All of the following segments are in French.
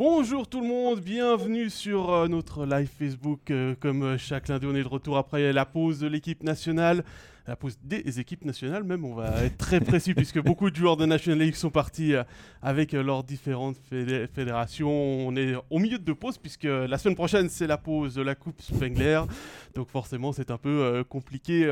Bonjour tout le monde, bienvenue sur euh, notre live Facebook. Euh, comme euh, chaque lundi, on est de retour après la pause de l'équipe nationale la pause des équipes nationales même. On va être très précis puisque beaucoup de joueurs de National League sont partis euh, avec euh, leurs différentes fédérations. On est au milieu de deux pauses puisque la semaine prochaine c'est la pause de la Coupe Spengler. Donc forcément c'est un peu euh, compliqué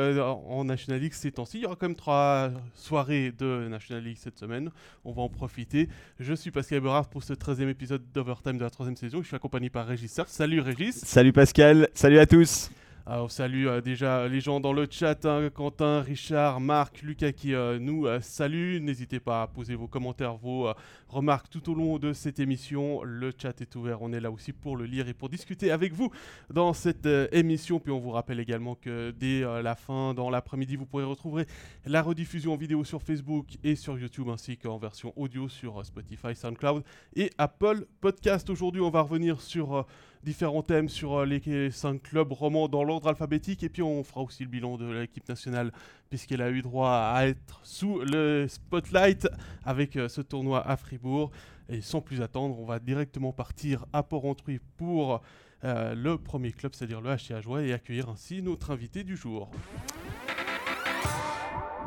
en National League ces temps-ci. Il y aura quand même trois soirées de National League cette semaine. On va en profiter. Je suis Pascal Berard pour ce 13e épisode d'Overtime de la troisième saison. Je suis accompagné par Régis Salut Régis. Salut Pascal. Salut à tous. Alors, salut euh, déjà les gens dans le chat, hein, Quentin, Richard, Marc, Lucas qui euh, nous euh, saluent. N'hésitez pas à poser vos commentaires, vos remarques tout au long de cette émission. Le chat est ouvert, on est là aussi pour le lire et pour discuter avec vous dans cette émission. Puis on vous rappelle également que dès la fin, dans l'après-midi, vous pourrez retrouver la rediffusion en vidéo sur Facebook et sur YouTube, ainsi qu'en version audio sur Spotify, SoundCloud et Apple Podcast. Aujourd'hui, on va revenir sur différents thèmes sur euh, les cinq clubs romans dans l'ordre alphabétique. Et puis on fera aussi le bilan de l'équipe nationale, puisqu'elle a eu droit à être sous le spotlight avec euh, ce tournoi à Fribourg. Et sans plus attendre, on va directement partir à Port-Entruy pour euh, le premier club, c'est-à-dire le HCA Joie, et accueillir ainsi notre invité du jour.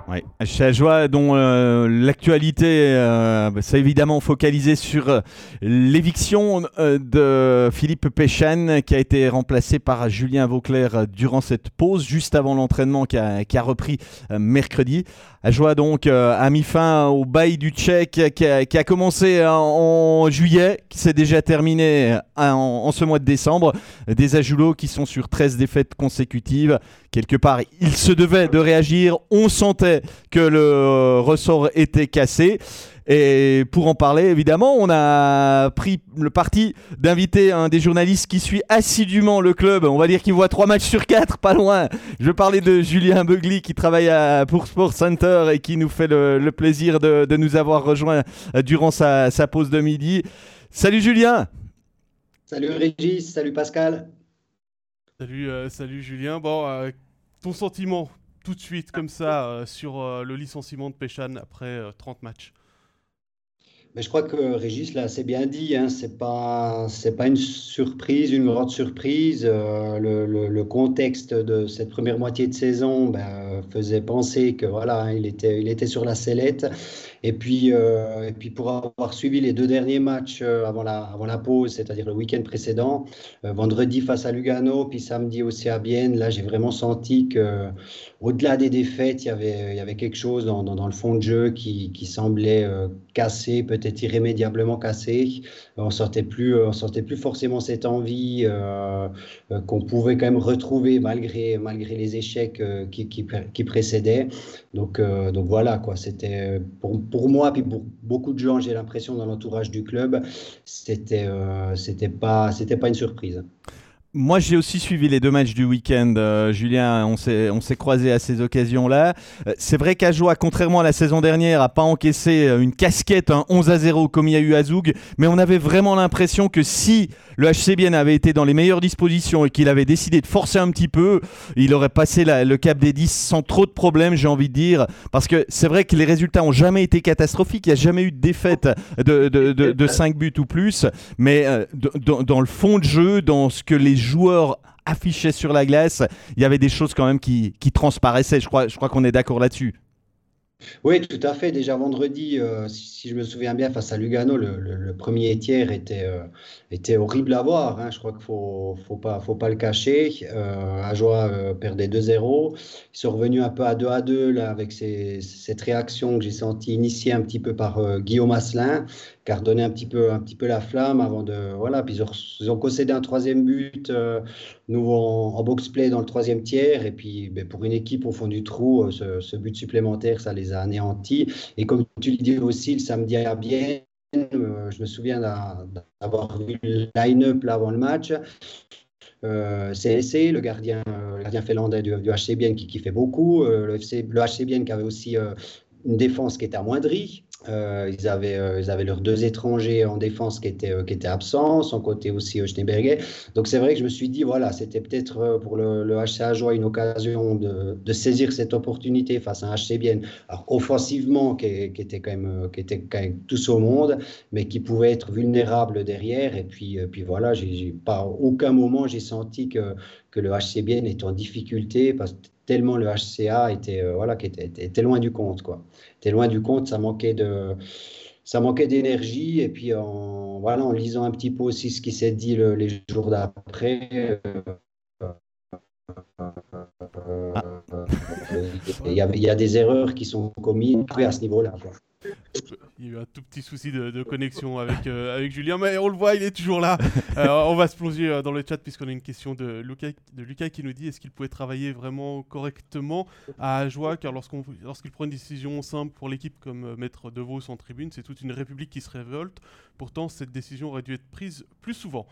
Ouais. Joie, dont euh, l'actualité euh, s'est évidemment focalisée sur euh, l'éviction de Philippe Péchan, qui a été remplacé par Julien Vauclair durant cette pause, juste avant l'entraînement qui a, repris mercredi. Joie donc a mis fin au bail du Tchèque qui a, commencé en, juillet, qui s'est déjà terminé en, ce mois de décembre. Des Ajoulots qui sont sur 13 défaites consécutives. Quelque part, il se devait de réagir. On sentait que le ressort était cassé. Et pour en parler, évidemment, on a pris le parti d'inviter un des journalistes qui suit assidûment le club. On va dire qu'il voit trois matchs sur quatre, pas loin. Je parlais de Julien Beugli qui travaille à, pour Sport Center et qui nous fait le, plaisir de, nous avoir rejoint durant sa, pause de midi. Salut Julien Salut Régis, salut Pascal. Salut, euh, salut Julien. Bon, euh, ton sentiment tout de suite comme ça euh, sur euh, le licenciement de Péchan après 30 euh, matchs? Mais je crois que Régis l'a assez bien dit, hein, ce n'est pas, une surprise, une grande surprise. le, le, contexte de cette première moitié de saison ben, faisait penser que voilà, il, était, il était sur la sellette. Et puis, et puis pour avoir suivi les deux derniers matchs avant, la, avant la pause, c'est-à-dire le week-end précédent, vendredi face à Lugano, puis samedi aussi à Bienne, là j'ai vraiment senti que au-delà des défaites, il y avait, il y avait quelque chose dans, dans, le fond de jeu qui, qui semblait euh, cassé, irrémédiablement cassé. On sortait plus, on sortait plus forcément cette envie euh, euh, qu'on pouvait quand même retrouver malgré, malgré les échecs qui, qui, qui, précédaient. Donc, donc voilà, quoi. C'était pour, pour, moi, puis pour beaucoup de gens, j'ai l'impression dans l'entourage du club, c'était, c'était pas, c'était pas une surprise. Moi, j'ai aussi suivi les deux matchs du week-end. Euh, Julien, on s'est, on s'est croisé à ces occasions-là. Euh, c'est vrai qu'Ajoa, contrairement à la saison dernière, a pas encaissé euh, une casquette, un 11 à 0 comme il y a eu à Zoug, mais on avait vraiment l'impression que si le HCBN avait été dans les meilleures dispositions et qu'il avait décidé de forcer un petit peu, il aurait passé le cap des 10 sans trop de problèmes, j'ai envie de dire. Parce que c'est vrai que les résultats ont jamais été catastrophiques. Il n'y a jamais eu de défaite de, de, de, 5 buts ou plus. Mais dans le fond de jeu, dans ce que les joueurs affichaient sur la glace, il y avait des choses quand même qui, transparaissaient. Je crois, je crois qu'on est d'accord là-dessus. Oui, tout à fait. Déjà vendredi, euh, si, je me souviens bien, face à Lugano, le, premier tiers était, euh, était horrible à voir. Hein. Je crois qu'il ne faut, pas, le cacher. Euh, euh, perdait 2-0. Ils sont revenus un peu à 2-2 là, avec cette réaction que j'ai sentie initiée un petit peu par Guillaume Asselin, qui a redonné un petit peu, la flamme avant de. Voilà, puis ils ont, concédé un troisième but, nouveau en, box-play dans le troisième tiers. Et puis, ben, pour une équipe au fond du trou, ce, ce but supplémentaire, ça les a anéantis. Et comme tu le dis aussi, le samedi à Bienne, euh, je me souviens d'avoir vu le line-up avant le match. Euh, CSC, le gardien, euh, finlandais du, HC Bienne qui, qui, fait beaucoup, le, FC, HC Bienne qui avait aussi une défense qui était amoindrie. Euh, ils, avaient, euh, ils avaient leurs deux étrangers en défense qui étaient, euh, qui étaient absents, son côté aussi Schneeberger. Donc c'est vrai que je me suis dit, voilà, c'était peut-être pour le, le HCA Joie une occasion de, saisir cette opportunité face à un HC alors offensivement, qui, était quand même, qui était quand même tous au monde, mais qui pouvait être vulnérable derrière. Et puis, puis voilà, j'ai, pas aucun moment j'ai senti que, que le HC Bienne était en difficulté parce tellement le HCA était, voilà, qui était, était loin du compte. Quoi était loin du compte, ça manquait de ça manquait d'énergie et puis en voilà en lisant un petit peu aussi ce qui s'est dit les jours d'après il y, a, il y, a des erreurs qui sont commises à ce niveau-là. Il y a eu un tout petit souci de, connexion avec, euh, avec Julien, mais on le voit, il est toujours là. Euh, on va se plonger euh, dans le chat puisqu'on a une question de Lucas, de Lucas qui nous dit est-ce qu'il pouvait travailler vraiment correctement à Ajoie? Car lorsqu'il prend une décision simple pour l'équipe comme mettre De Vos en tribune, c'est toute une république qui se révolte. Pourtant, cette décision aurait dû être prise plus souvent.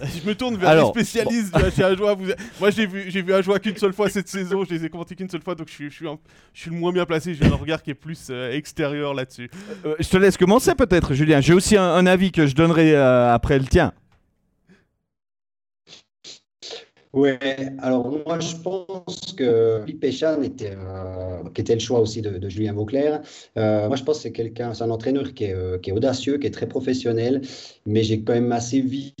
Je me tourne vers les spécialistes de chez Ajoie. Moi, j'ai vu, j'ai vu Ajoie qu'une seule fois cette saison. Je les ai commentés qu'une seule fois, donc je suis, je suis, je suis le moins bien placé. J'ai un regard qui est plus euh, extérieur là-dessus. Euh, je te laisse commencer peut-être, Julien. J'ai aussi un, avis que je donnerai euh, après le tien. Ouais, alors moi je pense que Philippe Péchan était, qui était le choix aussi de, Julien Vauclair. moi je pense que c'est quelqu'un, c'est un entraîneur qui est, qui est, audacieux, qui est très professionnel, mais j'ai quand même assez vite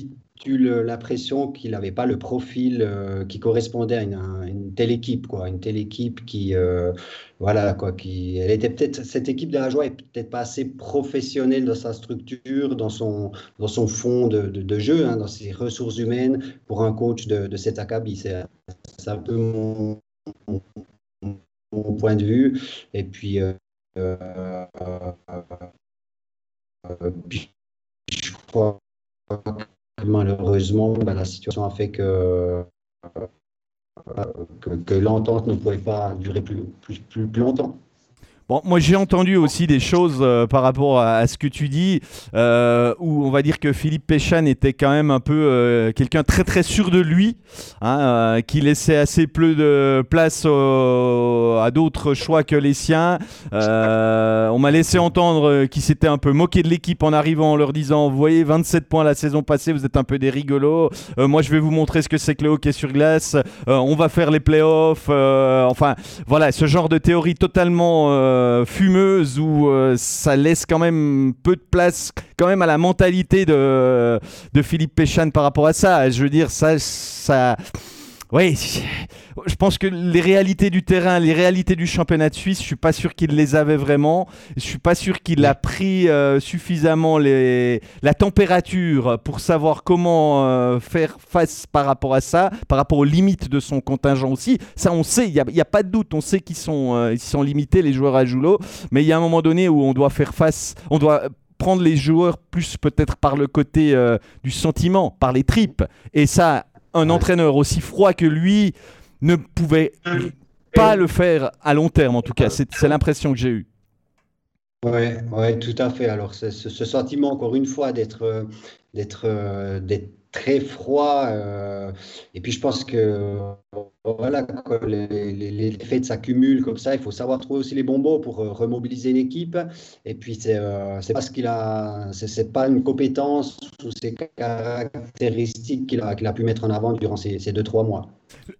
eu l'impression qu'il n'avait pas le profil euh, qui correspondait à une, telle équipe, quoi, une telle équipe qui, euh, voilà, quoi, qui, elle était peut-être cette équipe de la joie est peut-être pas assez professionnelle dans sa structure, dans son, dans son fond de, de, jeu, hein, dans ses ressources humaines pour un coach de, de cet acabit. C'est un peu mon, point de vue. Et puis, euh, je crois malheureusement, bah, la situation a fait que, que, l'entente ne pouvait pas durer plus, plus, plus longtemps. Moi j'ai entendu aussi des choses euh, par rapport à, ce que tu dis, euh, où on va dire que Philippe Péchan était quand même un peu euh, quelqu'un très très sûr de lui, hein, qui laissait assez peu de place à d'autres choix que les siens. on m'a laissé entendre qu'il s'était un peu moqué de l'équipe en arrivant en leur disant, vous voyez 27 points la saison passée, vous êtes un peu des rigolos, moi je vais vous montrer ce que c'est que le hockey sur glace, on va faire les playoffs, enfin voilà, ce genre de théorie totalement euh, fumeuse où euh, ça laisse quand même peu de place quand même à la mentalité de, de Philippe Péchan par rapport à ça. Je veux dire, ça, ça, oui, je pense que les réalités du terrain, les réalités du championnat de Suisse, je suis pas sûr qu'il les avait vraiment. Je suis pas sûr qu'il a pris euh, suffisamment la température pour savoir comment euh, faire face par rapport à ça, par rapport aux limites de son contingent aussi. Ça, on sait, il n'y a, pas de doute, on sait qu'ils sont, euh, sont limités, les joueurs à Joulot. Mais il y a un moment donné où on doit faire face, on doit prendre les joueurs plus peut-être par le côté du sentiment, par les tripes. Et ça, un entraîneur aussi froid que lui ne pouvait pas le faire à long terme, en tout cas. C'est l'impression que j'ai eue. Oui, ouais, tout à fait. Alors, ce, ce, sentiment, encore une fois, d'être d'être très froid. Euh, et puis je pense que voilà, les, les, faits s'accumulent comme ça. Il faut savoir trouver aussi les bons mots pour euh, remobiliser l'équipe. Et puis c'est euh, pas ce qu'il a, c'est pas une compétence ou ses caractéristiques qu'il a, a pu mettre en avant durant ces, ces deux trois mois.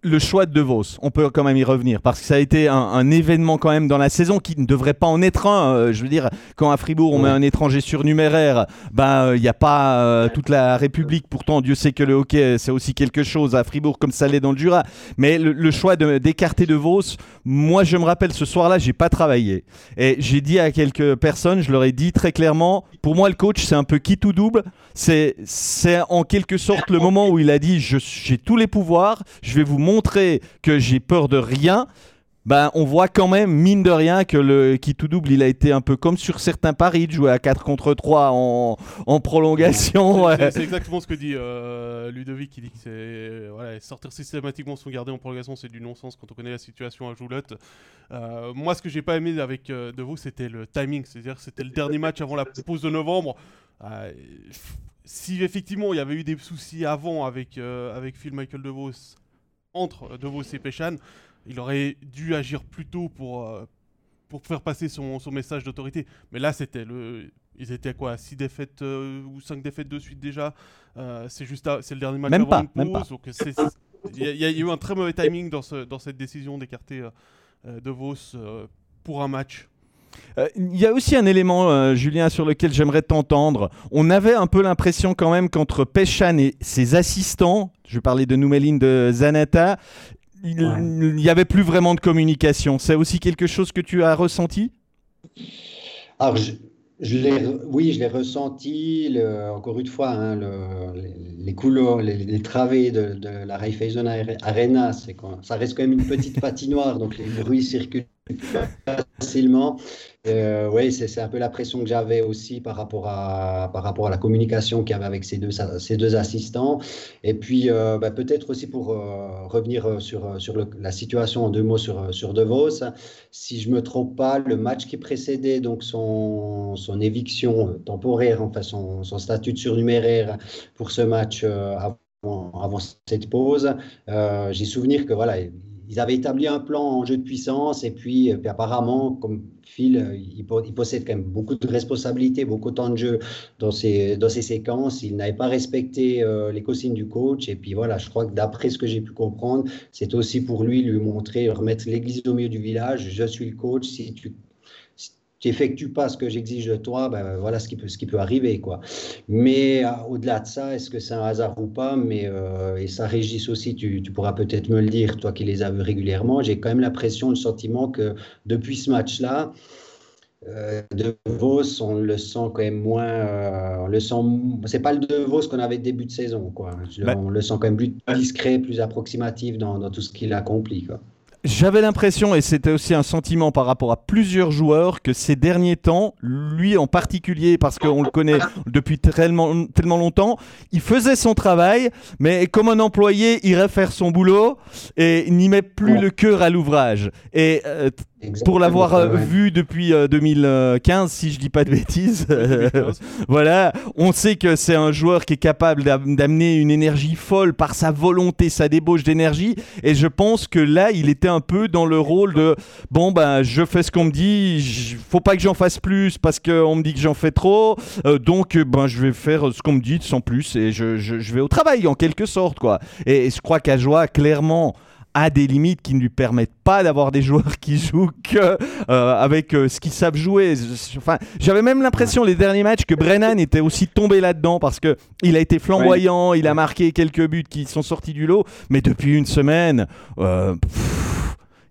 Le choix de De Vos, on peut quand même y revenir parce que ça a été un, événement quand même dans la saison qui ne devrait pas en être un. je veux dire, quand à Fribourg on met un étranger surnuméraire, ben il n'y a pas toute la République pourtant Dieu sait que le hockey, c'est aussi quelque chose à Fribourg comme ça l'est dans le Jura. Mais le, choix d'écarter de, Vos, moi je me rappelle ce soir-là, j'ai pas travaillé. Et j'ai dit à quelques personnes, je leur ai dit très clairement, pour moi le coach c'est un peu qui tout double. C'est en quelque sorte le moment où il a dit j'ai tous les pouvoirs, je vais vous montrer que j'ai peur de rien ben, on voit quand même, mine de rien, que le qui tout double, il a été un peu comme sur certains paris, de jouer à 4 contre 3 en, en prolongation. C'est exactement ce que dit euh, Ludovic, il dit que voilà, sortir systématiquement son gardien en prolongation, c'est du non-sens quand on connaît la situation à Joulotte. Euh, moi, ce que j'ai pas aimé avec euh, De vous, c'était le timing, c'est-à-dire c'était le dernier match avant la pause de novembre. si effectivement il y avait eu des soucis avant avec, avec Phil Michael De Vos, entre De Vos et Péchan, il aurait dû agir plus tôt pour, euh, pour faire passer son, son message d'autorité. Mais là, c'était le. Ils étaient quoi 6 défaites ou 5 défaites de suite déjà C'est juste c'est le dernier match même avant pas, une même pause. donc c'est- Il y, a- il y a eu un très mauvais timing dans, ce, dans cette décision d'écarter De Vos euh, pour un match. Euh, Il y a aussi un élément, euh, Julien, sur lequel j'aimerais t'entendre. On avait un peu l'impression quand même qu'entre Peshan et ses assistants, je parlais de Noumeline de Zanata, il Ouais. n'y avait plus vraiment de communication. C'est aussi quelque chose que tu as ressenti? Alors, je, je l'ai, oui, je l'ai ressenti, le- encore une fois, hein, le- les, les couloirs, les, les travées de, de la Raiffeisen Arena, c'est ça reste quand même une petite patinoire, donc les bruits circulent facilement. Euh, oui, c'est un peu la pression que j'avais aussi par rapport à, par rapport à la communication qu'il y avait avec ces deux, ces deux assistants. Et puis, euh, bah, peut-être aussi pour euh, revenir sur, sur la situation en deux mots sur, sur De Vos, si je me trompe pas, le match qui précédait donc son, son éviction temporaire, enfin son, son statut de surnuméraire pour ce match euh, avant, avant cette pause, j'ai souvenir que voilà, ils avaient établi un plan en jeu de puissance et puis, puis apparemment, comme Phil, euh, il, po- il possède quand même beaucoup de responsabilités, beaucoup de temps de jeu dans ses, dans ses séquences. Il n'avait pas respecté euh, les consignes du coach. Et puis voilà, je crois que d'après ce que j'ai pu comprendre, c'est aussi pour lui lui montrer, remettre l'église au milieu du village. Je suis le coach. Tu effectues pas ce que j'exige de toi, ben voilà ce qui peut, ce qui peut arriver, quoi. Mais euh, au-delà de ça, est-ce que c'est un hasard ou pas? Mais euh, et ça Régis aussi, tu, tu pourras peut-être me le dire, toi qui les as vus régulièrement. J'ai quand même l'impression, le sentiment que depuis ce match-là, euh, De Vos, on le sent quand même moins. euh, on le sent. C'est pas le De Vos qu'on avait début de saison, quoi. Je- Bah. On le sent quand même plus discret, plus approximatif dans, dans tout ce qu'il accomplit, quoi. J'avais l'impression, et c'était aussi un sentiment par rapport à plusieurs joueurs, que ces derniers temps, lui en particulier, parce qu'on le connaît depuis tellement, tellement longtemps, il faisait son travail, mais comme un employé irait faire son boulot et n'y met plus le cœur à l'ouvrage. Et euh, pour l'avoir euh, vu depuis euh, 2015, si je dis pas de bêtises, euh, voilà, on sait que c'est un joueur qui est capable d'am- d'amener une énergie folle par sa volonté, sa débauche d'énergie. Et je pense que là, il était un peu dans le rôle de bon, ben, je fais ce qu'on me dit, faut pas que j'en fasse plus parce qu'on me dit que j'en fais trop. Euh, donc, euh, ben, je vais faire ce qu'on me dit sans plus et je, je- je vais au travail en quelque sorte, quoi. Et, je crois qu'Ajoie, clairement, a des limites qui ne lui permettent pas d'avoir des joueurs qui jouent que euh, avec euh, ce qu'ils savent jouer. Enfin, j'avais même l'impression les derniers matchs que Brennan était aussi tombé là-dedans parce que il a été flamboyant, il a marqué quelques buts qui sont sortis du lot, mais depuis une semaine. euh, pff,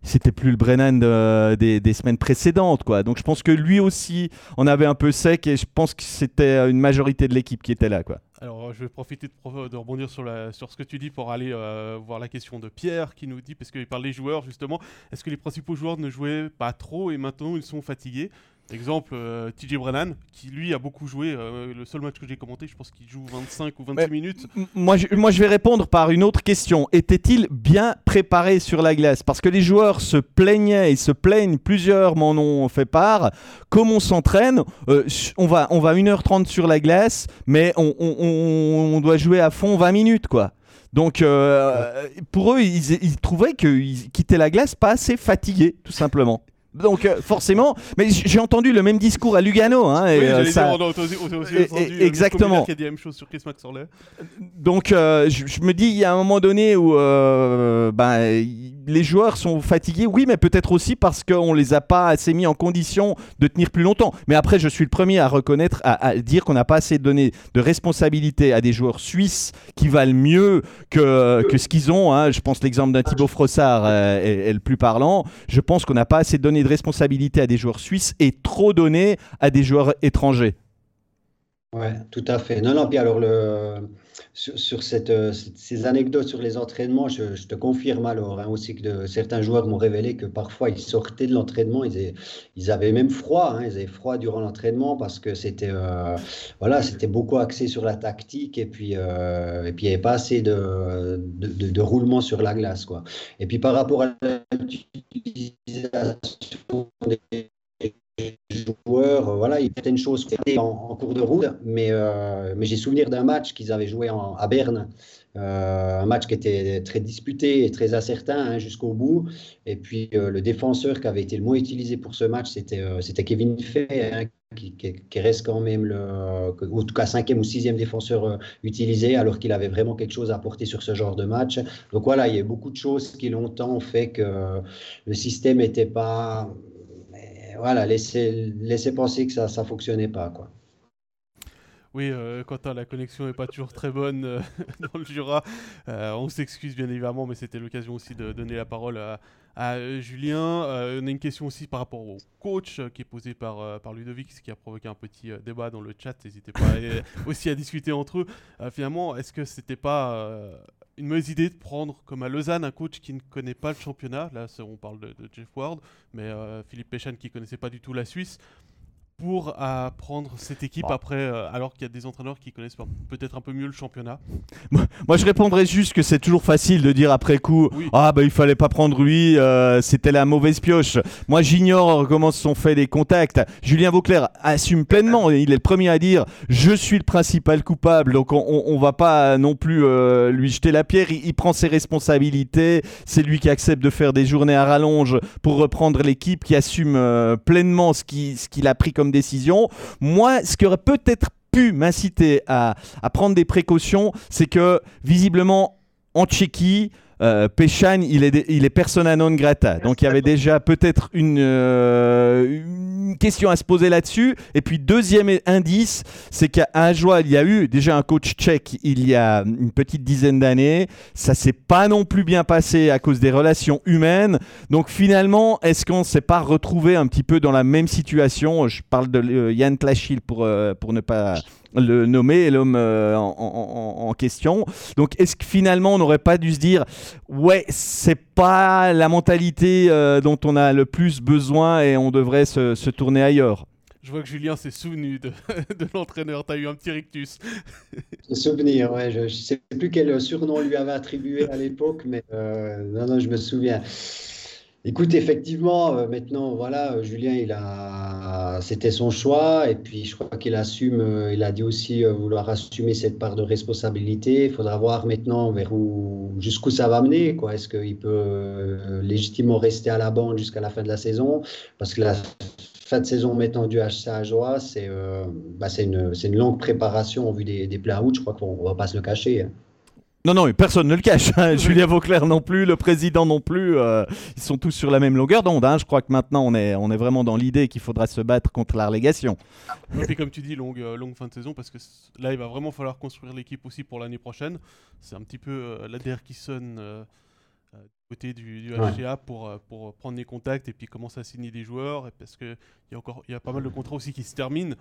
c'était plus le Brennan de- des, semaines précédentes, quoi. Donc je pense que lui aussi en avait un peu sec et je pense que c'était une majorité de l'équipe qui était là, quoi. Alors, euh, je vais profiter de, rebondir sur ce que tu dis pour aller euh, voir la question de Pierre qui nous dit, parce qu'il parle des joueurs justement, est-ce que les principaux joueurs ne jouaient pas trop et maintenant ils sont fatigués? Exemple, euh, TJ Brennan, qui lui a beaucoup joué. euh, le seul match que j'ai commenté, je pense qu'il joue 25 ou 26 Mais- minutes. Moi je, moi, je vais répondre par une autre question. Était-il bien préparé sur la glace? Parce que les joueurs se plaignaient et se plaignent, plusieurs m'en ont fait part. Comme on s'entraîne, euh, on, va, on va 1h30 sur la glace, mais on, on- on- on doit jouer à fond 20 minutes, quoi. Donc, euh, pour eux, ils, ils trouvaient qu'ils quittaient la glace pas assez fatigués, tout simplement. Donc, euh, forcément, mais j'ai entendu le même discours à Lugano. Hein, et, oui, euh, ça- dire, on aussi, on aussi Et- entendu, et- euh, exactement. Qui a dit la même chose sur Chris. Donc, euh, je, je me dis, il y a un moment donné où y- les joueurs sont fatigués, oui, mais peut-être aussi parce qu'on les a pas assez mis en condition de tenir plus longtemps. Mais après, je suis le premier à reconnaître, à, dire qu'on n'a pas assez donné de responsabilité à des joueurs suisses qui valent mieux que, que ce qu'ils ont. hein. Je pense l'exemple d'un Thibaut Frossard euh, est le plus parlant. Je pense qu'on n'a pas assez donné de responsabilité à des joueurs suisses et trop donné à des joueurs étrangers. Ouais, tout à fait. Non, non, puis alors, le, sur, sur cette, euh, ces anecdotes sur les entraînements, je, te confirme alors hein, aussi que certains joueurs m'ont révélé que parfois ils sortaient de l'entraînement, ils, ils avaient même froid, hein, ils avaient froid durant l'entraînement parce que c'était euh, voilà, beaucoup axé sur la tactique et puis, euh, et puis il n'y avait pas assez de, de, de- de roulement sur la glace. Quoi. Et puis par rapport à l'utilisation des joueurs, euh, voilà, il y a certaines choses en, en cours de route, mais, euh, mais j'ai souvenir d'un match qu'ils avaient joué en- à Berne un match qui était très disputé et très incertain hein, jusqu'au bout. Et puis le défenseur qui avait été le moins utilisé pour ce match, c'était Kevin Fay, hein, qui, reste quand même, le, en tout cas cinquième ou sixième défenseur utilisé, alors qu'il avait vraiment quelque chose à apporter sur ce genre de match. Donc voilà, il y a beaucoup de choses qui longtemps ont fait que le système n'était pas voilà, laisser, laisser penser que ça ne fonctionnait pas. Quoi. Oui, euh, Quentin, la connexion n'est pas toujours très bonne euh, dans le Jura. Euh, on s'excuse bien évidemment, mais c'était l'occasion aussi de donner la parole à, Julien. on a une question aussi par rapport au coach qui est posée par, par Ludovic, ce qui a provoqué un petit débat dans le chat. N'hésitez pas aussi à discuter entre eux. finalement, est-ce que c'était pas une mauvaise idée de prendre comme à Lausanne un coach qui ne connaît pas le championnat. Là, on parle de, Jeff Ward, mais Philippe Péchan qui connaissait pas du tout la Suisse pour prendre cette équipe après, euh, alors qu'il y a des entraîneurs qui connaissent peut-être un peu mieux le championnat Moi, je répondrais juste que c'est toujours facile de dire après coup Ah, bah il fallait pas prendre lui, euh, c'était la mauvaise pioche. Moi, j'ignore comment se sont faits les contacts. Julien Vauclair assume pleinement, il est le premier à dire Je suis le principal coupable, donc on, on, va pas non plus euh, lui jeter la pierre. Il, il prend ses responsabilités, c'est lui qui accepte de faire des journées à rallonge pour reprendre l'équipe, qui assume pleinement ce qu'il ce qu'il a pris comme décision. Moi, ce qui aurait peut-être pu m'inciter à, prendre des précautions, c'est que visiblement en Tchéquie, euh, il est, il est persona non grata. Donc il y avait déjà peut-être une, euh, une, question à se poser là-dessus. Et puis deuxième indice, c'est qu'à Ajoie, il y a eu déjà un coach tchèque il y a une petite dizaine d'années. Ça s'est pas non plus bien passé à cause des relations humaines. Donc finalement, est-ce qu'on ne s'est pas retrouvé un petit peu dans la même situation? Je parle de euh, Yann Tlachil pour, pour ne pas le nommer, l'homme euh, en, question. Donc, est-ce que finalement, on n'aurait pas dû se dire, ouais, c'est pas la mentalité euh, dont on a le plus besoin et on devrait se, tourner ailleurs? Je vois que Julien s'est souvenu de, l'entraîneur. Tu as eu un petit rictus. Souvenir, ouais. Je ne sais plus quel surnom lui avait attribué à l'époque, mais euh, non, non, je me souviens. Écoute, effectivement, euh, maintenant, voilà, euh, Julien, il a, c'était son choix, et puis je crois qu'il assume, euh, il a dit aussi vouloir assumer cette part de responsabilité. Il faudra voir maintenant vers où, jusqu'où ça va mener, quoi. Est-ce qu'il peut légitimement rester à la bande jusqu'à la fin de la saison? Parce que la fin de saison maintenant du HC à c'est, bah, c'est une, longue préparation au vu des, des play Je crois qu'on ne va pas se le cacher. Hein. Non, non, personne ne le cache. Hein. Julien Vauclair non plus, le président non plus. Euh, ils sont tous sur la même longueur d'onde. Hein. Je crois que maintenant, on est, on est vraiment dans l'idée qu'il faudra se battre contre la relégation. Et puis, comme tu dis, longue, euh, longue fin de saison, parce que là, il va vraiment falloir construire l'équipe aussi pour l'année prochaine. C'est un petit peu euh, l'ADR qui sonne du côté du, du HCA pour, pour prendre des contacts et puis commencer à signer des joueurs. Et parce qu'il y, a encore, il y a pas mal de contrats aussi qui se terminent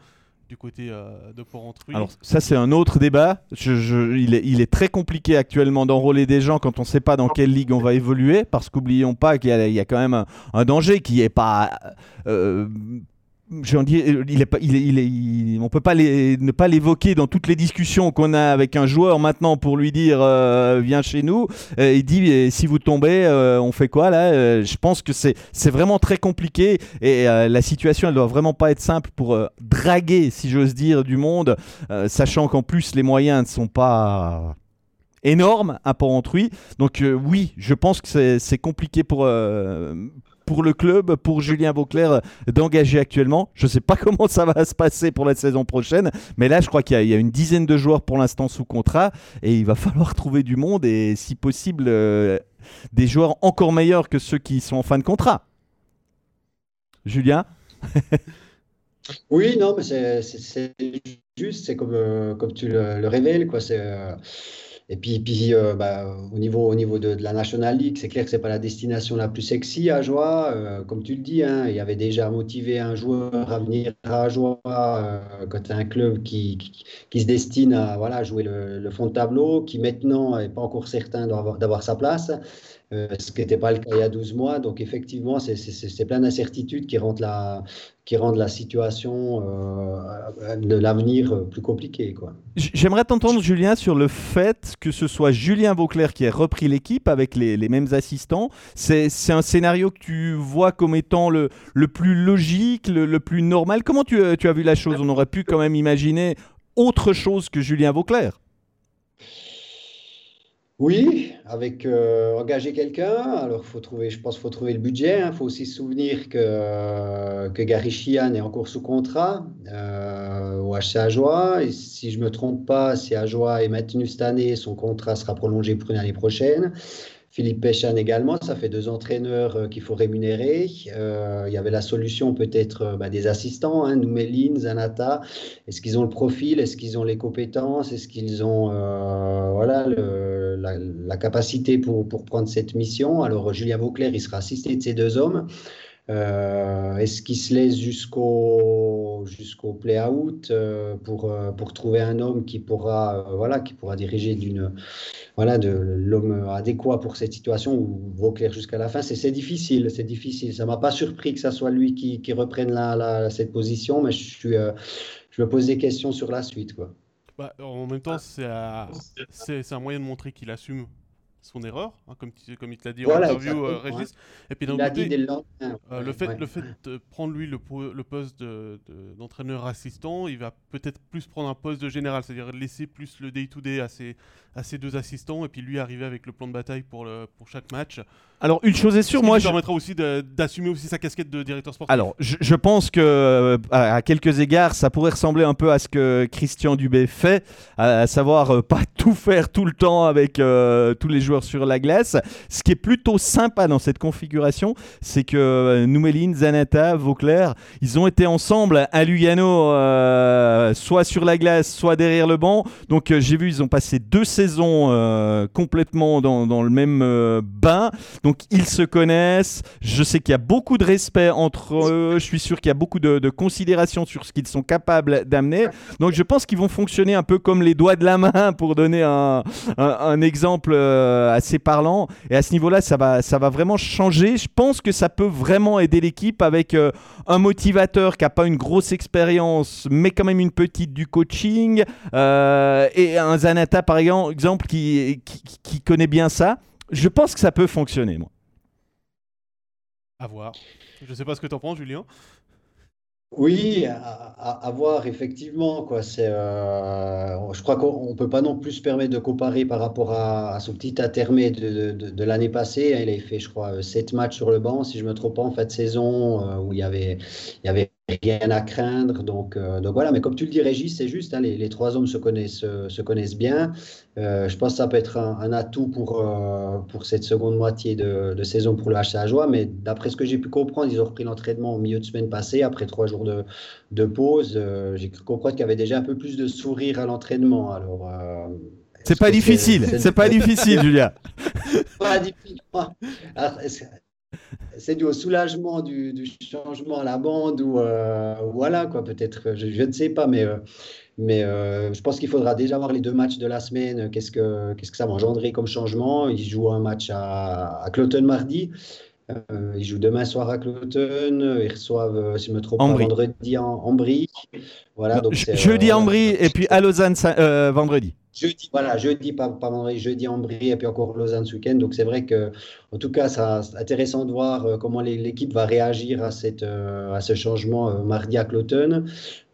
du côté euh, de Port-Entruy. Alors ça c'est un autre débat. Je, il, est, il, est, très compliqué actuellement d'enrôler des gens quand on ne sait pas dans quelle ligue on va évoluer, parce qu'oublions pas qu'il y, a quand même un, danger qui n'est pas euh, je dis, il est pas, il il on peut pas ne pas l'évoquer dans toutes les discussions qu'on a avec un joueur maintenant pour lui dire euh, viens chez nous. Euh, il dit si vous tombez, euh, on fait quoi là Je pense que c'est vraiment très compliqué et la situation elle doit vraiment pas être simple pour draguer, si j'ose dire, du monde, sachant qu'en plus les moyens ne sont pas énormes à Port-Entruy. Donc oui, je pense que c'est compliqué pour pour le club, pour Julien Vauclair d'engager actuellement. Je ne sais pas comment ça va se passer pour la saison prochaine, mais là, je crois qu'il y, a une dizaine de joueurs pour l'instant sous contrat et il va falloir trouver du monde et, si possible, euh, des joueurs encore meilleurs que ceux qui sont en fin de contrat. Julien? Oui, non, mais c'est juste, c'est comme, euh, comme tu le, révèles, quoi. Euh, et puis, puis euh, bah, au niveau, au niveau de, la National League, c'est clair que ce n'est pas la destination la plus sexy à Joie. Euh, comme tu le dis, hein, il y avait déjà motivé un joueur à venir à Joie euh, quand tu un club qui, qui, se destine à voilà, jouer le, le, fond de tableau, qui maintenant n'est pas encore certain d'avoir sa place. Ce qui n'était pas le cas il y a 12 mois. Donc effectivement, c'est plein d'incertitudes qui rendent la, qui rendent la situation euh, de l'avenir plus compliquée. J'aimerais t'entendre, Julien, sur le fait que ce soit Julien Vauclair qui ait repris l'équipe avec les, les, mêmes assistants. C'est un scénario que tu vois comme étant le, le plus logique, le, le, plus normal. Comment tu, tu as vu la chose? On aurait pu quand même imaginer autre chose que Julien Vauclair. Oui, avec euh, engager quelqu'un. Alors, faut trouver, je pense qu'il faut trouver le budget. Il hein. faut aussi se souvenir que, que Gary Chian est encore sous contrat euh, au HC Ajoie. Et si je ne me trompe pas, si Ajoie est maintenu cette année, son contrat sera prolongé pour une année prochaine. Philippe Péchan également, ça fait deux entraîneurs euh, qu'il faut rémunérer. Euh, il y avait la solution peut-être euh, bah, des assistants, hein, Noumeline, Zanata. Est-ce qu'ils ont le profil? Est-ce qu'ils ont les compétences? Est-ce qu'ils ont voilà, la, capacité pour, pour, prendre cette mission? Alors Julien Vauclair, il sera assisté de ces deux hommes. Euh, est-ce qu'il se laisse jusqu'au jusqu'au play-out euh, pour, euh, pour trouver un homme qui pourra, voilà, qui pourra diriger d'une, voilà, de l'homme adéquat pour cette situation ou Vauclair jusqu'à la fin? C'est difficile, c'est difficile. Ça m'a pas surpris que ça soit lui qui, qui reprenne cette position, mais je, je me pose des questions sur la suite. Quoi. Bah, en même temps, c'est un moyen de montrer qu'il assume son erreur, hein, comme, comme il te l'a dit en interview, euh, Régis. Et puis d'un côté, euh, le, fait, le fait de prendre lui le, le poste d'entraîneur assistant, il va peut-être plus prendre un poste de général, c'est-à-dire laisser plus le day-to-day à, ses, à ses deux assistants et puis lui arriver avec le plan de bataille pour, le, pour chaque match. Alors, une chose est sûre, moi. Ça permettra aussi d'assumer aussi sa casquette de directeur sportif. Alors, je, pense que, euh, à, quelques égards, ça pourrait ressembler un peu à ce que Christian Dubé fait, à, savoir euh, pas tout faire tout le temps avec euh, tous les joueurs sur la glace. Ce qui est plutôt sympa dans cette configuration, c'est que Noumeline, Zanata, Vauclair, ils ont été ensemble à Lugano, soit sur la glace, soit derrière le banc. Donc, j'ai vu, ils ont passé deux saisons complètement dans, dans, le même bain. Donc, ils se connaissent. Je sais qu'il y a beaucoup de respect entre eux. Je suis sûr qu'il y a beaucoup de, considération sur ce qu'ils sont capables d'amener. Donc je pense qu'ils vont fonctionner un peu comme les doigts de la main pour donner un, exemple euh, assez parlant. Et à ce niveau-là, ça va, ça va vraiment changer. Je pense que ça peut vraiment aider l'équipe avec euh, un motivateur qui n'a pas une grosse expérience, mais quand même une petite du coaching. Euh, et un Zanata, par exemple, qui, qui connaît bien ça je pense que ça peut fonctionner, moi. À voir. Je ne sais pas ce que tu en penses, Julien. Oui, à, voir, effectivement. Quoi. C'est, euh, je crois qu'on ne peut pas non plus se permettre de comparer par rapport à, son petit intermède de, de, l'année passée. Il a fait, je crois, 7 matchs sur le banc, si je ne me trompe pas, en fin de saison, euh, où il y avait, il y avait rien à craindre. Donc, euh, donc voilà, mais comme tu le dis, Régis, c'est juste, hein, les, trois hommes se connaissent, se connaissent bien. Euh, je pense que ça peut être un, atout pour, euh, pour cette seconde moitié de, saison pour le HC Joie, mais d'après ce que j'ai pu comprendre, ils ont repris l'entraînement au milieu de semaine passée, après trois jours de, de pause. j'ai cru comprendre qu'il y avait déjà un peu plus de sourire à l'entraînement. Alors. c'est pas, difficile, c'est pas difficile, Julia. Pas difficile. C'est dû au soulagement du, changement à la bande ou euh, voilà quoi peut-être je, ne sais pas mais euh, mais euh, je pense qu'il faudra déjà voir les deux matchs de la semaine qu'est-ce que qu'est-ce que ça va engendrer comme changement. Ils jouent un match à, à Cloton mardi ils jouent demain soir à Cloton ils reçoivent si je me trompe vendredi en, Brie voilà donc jeudi en Brie et puis à Lausanne vendredi. Jeudi, voilà, jeudi, pas, pas vendredi, jeudi en Brie et puis encore Lausanne ce week-end. Donc c'est vrai que, en tout cas, c'est intéressant de voir euh, comment l'équipe va réagir à, cette, euh, à ce changement euh, mardi à Cloton.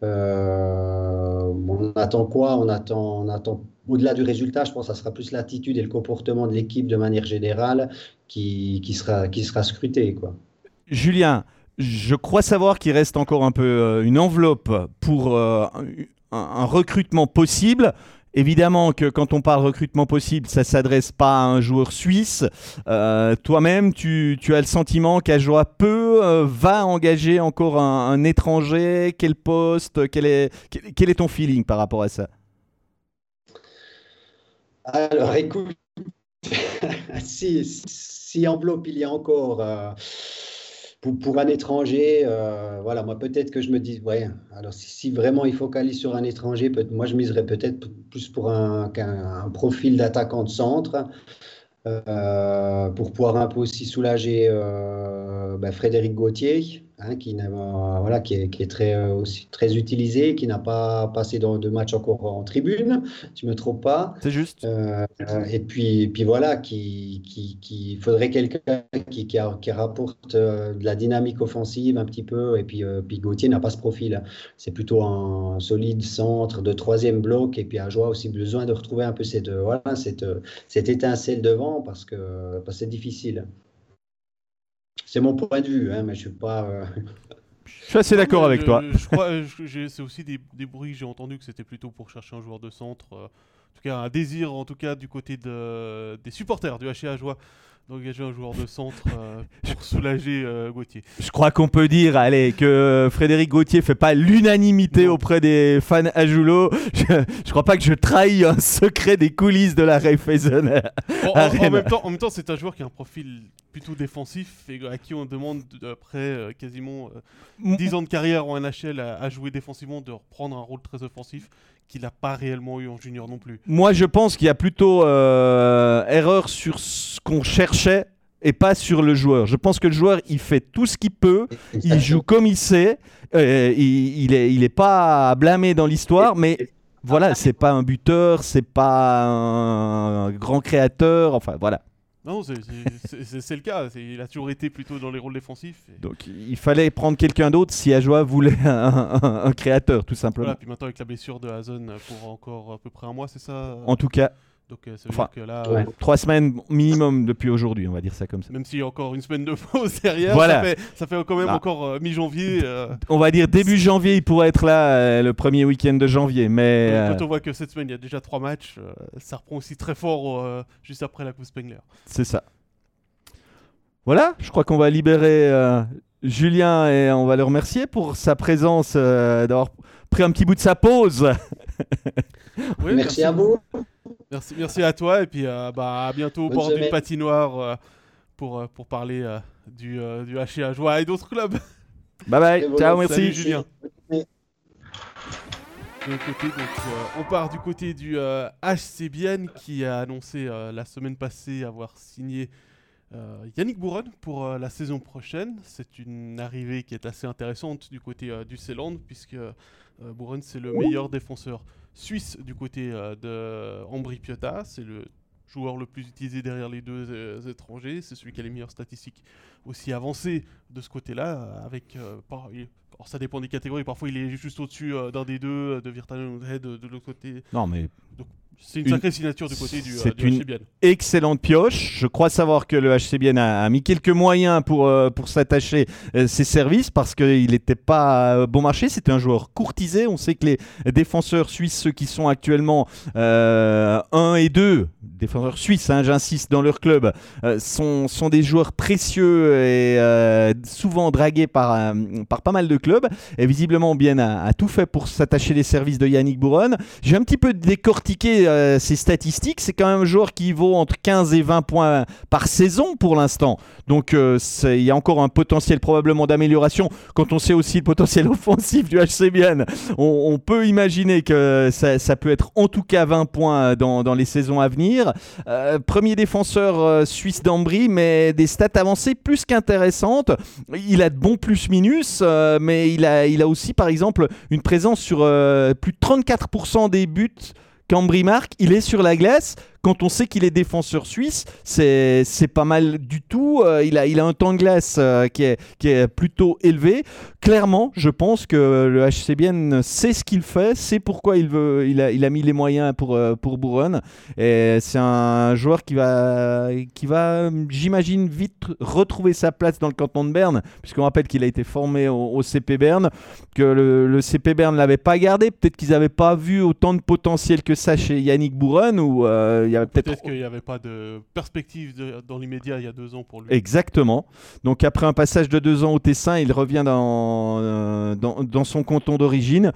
on attend quoi? On attend, on attend au-delà du résultat, je pense que ça sera plus l'attitude et le comportement de l'équipe de manière générale qui, sera, qui sera scruté. Julien, je crois savoir qu'il reste encore un peu une enveloppe pour un, un recrutement possible. Évidemment que quand on parle recrutement possible, ça ne s'adresse pas à un joueur suisse. Euh, toi-même, tu, as le sentiment qu'Ajoa peut, euh, va engager encore un, étranger? Quel poste? Quel, est ton feeling par rapport à ça? Alors écoute, si, si enveloppe il y a encore... Euh, pour, un étranger, euh, voilà, moi peut-être que je me dis, ouais, alors si, vraiment il focalise sur un étranger, peut moi je miserais peut-être plus pour un, profil d'attaquant de centre, euh, pour pouvoir un peu aussi soulager ben, Frédéric Gauthier. Hein, qui, voilà, qui, est, qui est très, euh, aussi très utilisé, qui n'a pas passé de match encore en tribune, tu me trompes pas. C'est juste. Euh, et puis, puis voilà, qui, qui, faudrait quelqu'un qui, qui, rapporte euh, de la dynamique offensive un petit peu. Et puis, puis Gauthier n'a pas ce profil. C'est plutôt un solide centre de troisième bloc. Et puis Ajoie aussi besoin de retrouver un peu cette, voilà, cette, cette étincelle devant parce que, parce que c'est difficile. C'est mon point de vue, hein, mais je suis pas. Euh, je suis assez d'accord avec toi. Je crois, c'est aussi des, des bruits. J'ai entendu que c'était plutôt pour chercher un joueur de centre. Euh, en tout cas, un désir, en tout cas, du côté de, des supporters du HA Joie d'engager un joueur de centre euh, pour soulager euh, Gauthier. Je crois qu'on peut dire allez, que Frédéric Gauthier fait pas l'unanimité auprès des fans à Je, je crois pas que je trahis un secret des coulisses de la Raiffeisen. en, même temps, en même temps, c'est un joueur qui a un profil plutôt défensif et à qui on demande après euh, quasiment 10 ans de carrière en NHL à, à, jouer défensivement de reprendre un rôle très offensif qu'il n'a pas réellement eu en junior non plus. Moi, je pense qu'il y a plutôt euh, erreur sur ce qu'on cherchait et pas sur le joueur. Je pense que le joueur, il fait tout ce qu'il peut, il joue comme il sait, euh, il, il, est, il est pas blâmé dans l'histoire, mais voilà, c'est pas un buteur, c'est pas un grand créateur, enfin voilà. Non, c'est le cas. Il a toujours été plutôt dans les rôles défensifs. Donc il fallait prendre quelqu'un d'autre si Ajoa voulait un, créateur, tout simplement. Voilà, puis maintenant avec la blessure de Hazen pour encore à peu près un mois, c'est ça? En tout cas, donc, euh, que là, euh, trois semaines minimum depuis aujourd'hui, on va dire ça comme ça. Même s'il y a encore une semaine de pause derrière, ça, fait, ça, fait, quand même ah. encore euh, mi-janvier. On va dire début janvier, il pourrait être là le premier week-end de janvier. Mais quand on voit que cette semaine il y a déjà trois matchs, ça reprend aussi très fort juste après la Coupe Spengler. C'est ça. Voilà, je crois qu'on va libérer Julien et on va le remercier pour sa présence, d'avoir pris un petit bout de sa pause. merci à vous. Merci, merci à toi et puis euh, bah, à bientôt au bord d'une patinoire euh, pour, euh, pour parler du, du Joie et d'autres clubs. Bye bye, ciao, merci. Salut, Julien. on part du côté du HC Bienne qui a annoncé la semaine passée avoir signé Yannick Bouron pour la saison prochaine. C'est une arrivée qui est assez intéressante du côté du Ceyland puisque Bouron c'est le meilleur défenseur suisse du côté euh, de Ambri Piotta. C'est le joueur le plus utilisé derrière les deux euh, étrangers. C'est celui qui a les meilleures statistiques aussi avancées de ce côté-là. Avec, euh, ça dépend des catégories. Parfois, il est juste au-dessus d'un des deux, de Virtual Head de, l'autre côté. Non, mais c'est une, sacrée signature du côté du, C'est une excellente pioche. Je crois savoir que le HCBN a, a mis quelques moyens pour, euh, pour s'attacher à euh, ses services parce qu'il n'était pas euh, bon marché. C'était un joueur courtisé. On sait que les défenseurs suisses, ceux qui sont actuellement 1 et 2, défenseurs suisses, hein, j'insiste, dans leur club, sont, sont des joueurs précieux et souvent dragués par, par pas mal de clubs. Et visiblement, Bien a, a tout fait pour s'attacher les services de Yannick Bouron. J'ai un petit peu décortiqué euh, ses statistiques, c'est quand même un joueur qui vaut entre 15 et 20 points par saison pour l'instant. Donc euh, il y a encore un potentiel probablement d'amélioration. Quand on sait aussi le potentiel offensif du HC on, peut imaginer que ça, peut être en tout cas 20 points dans, les saisons à venir. Euh, premier défenseur suisse d'Ambry, mais des stats avancées plus qu'intéressantes. Il a de bons plus-minus, mais il a aussi par exemple une présence sur plus de 34% des buts Cambry il est sur la glace quand on sait qu'il est défenseur suisse, c'est pas mal du tout. Euh, il, a, il a un temps de glace euh, qui, est, qui est plutôt élevé. Clairement, je pense que le HCBN sait ce qu'il fait, sait pourquoi il, veut, il, a, il a mis les moyens pour, euh, pour Bouron. Et c'est un joueur qui va, qui va j'imagine, vite retrouver sa place dans le canton de Berne, puisqu'on rappelle qu'il a été formé au, CP Berne, que le, CP Berne ne l'avait pas gardé. Peut-être qu'ils n'avaient pas vu autant de potentiel que ça chez Yannick Bouron, ou il peut-être. qu'il n'y avait pas de perspective dans l'immédiat il y a deux ans pour lui. Exactement. Donc après un passage de deux ans au Tessin, il revient dans, euh, dans, son canton d'origine.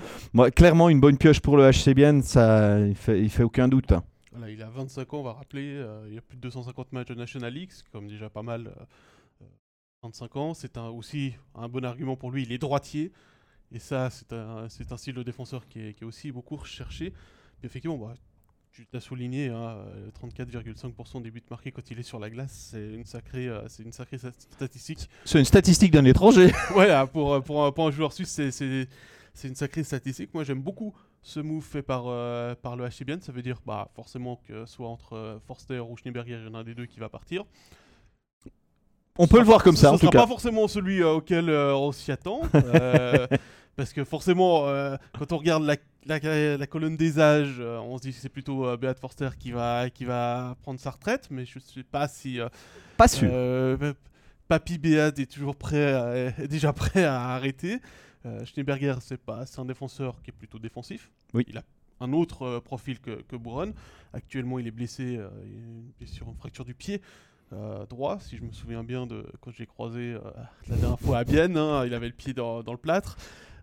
clairement, une bonne pioche pour le HC Bien, ça, il fait, il fait aucun doute. Voilà, il a 25 ans, on va rappeler. Euh, il y a plus de 250 matchs de National League, comme déjà pas mal. 25 euh, ans, c'est un, aussi un bon argument pour lui. Il est droitier. Et ça, c'est un, un, style de défenseur qui est, qui est aussi beaucoup recherché. effectivement, bah, tu t'as souligné, hein, 34,5% des buts marqués quand il est sur la glace, c'est une sacrée, c'est une sacrée statistique. C'est une statistique d'un étranger. voilà, pour, pour, un, joueur suisse, c'est une sacrée statistique. Moi, j'aime beaucoup ce move fait par, par le HCBN. Ça veut dire bah, forcément que soit entre Forster ou Schneeberger, il y en a un des deux qui va partir. On peut le voir comme ça, en tout cas. pas forcément celui auquel on s'y attend. Parce que forcément, euh, quand on regarde la, colonne des âges, euh, on se dit que c'est plutôt euh, Beat Forster qui va, qui va prendre sa retraite, mais je ne sais pas si. pas sûr. Papy Beat est toujours prêt, déjà prêt à arrêter. Schneeberger, c'est pas, c'est un défenseur qui est plutôt défensif. Oui. Il a un autre profil que, que Bouron. Actuellement, il est blessé, il est sur une fracture du pied. Droit, si je me souviens bien de quand j'ai croisé la dernière fois à Bienne, hein, il avait le pied dans, le plâtre.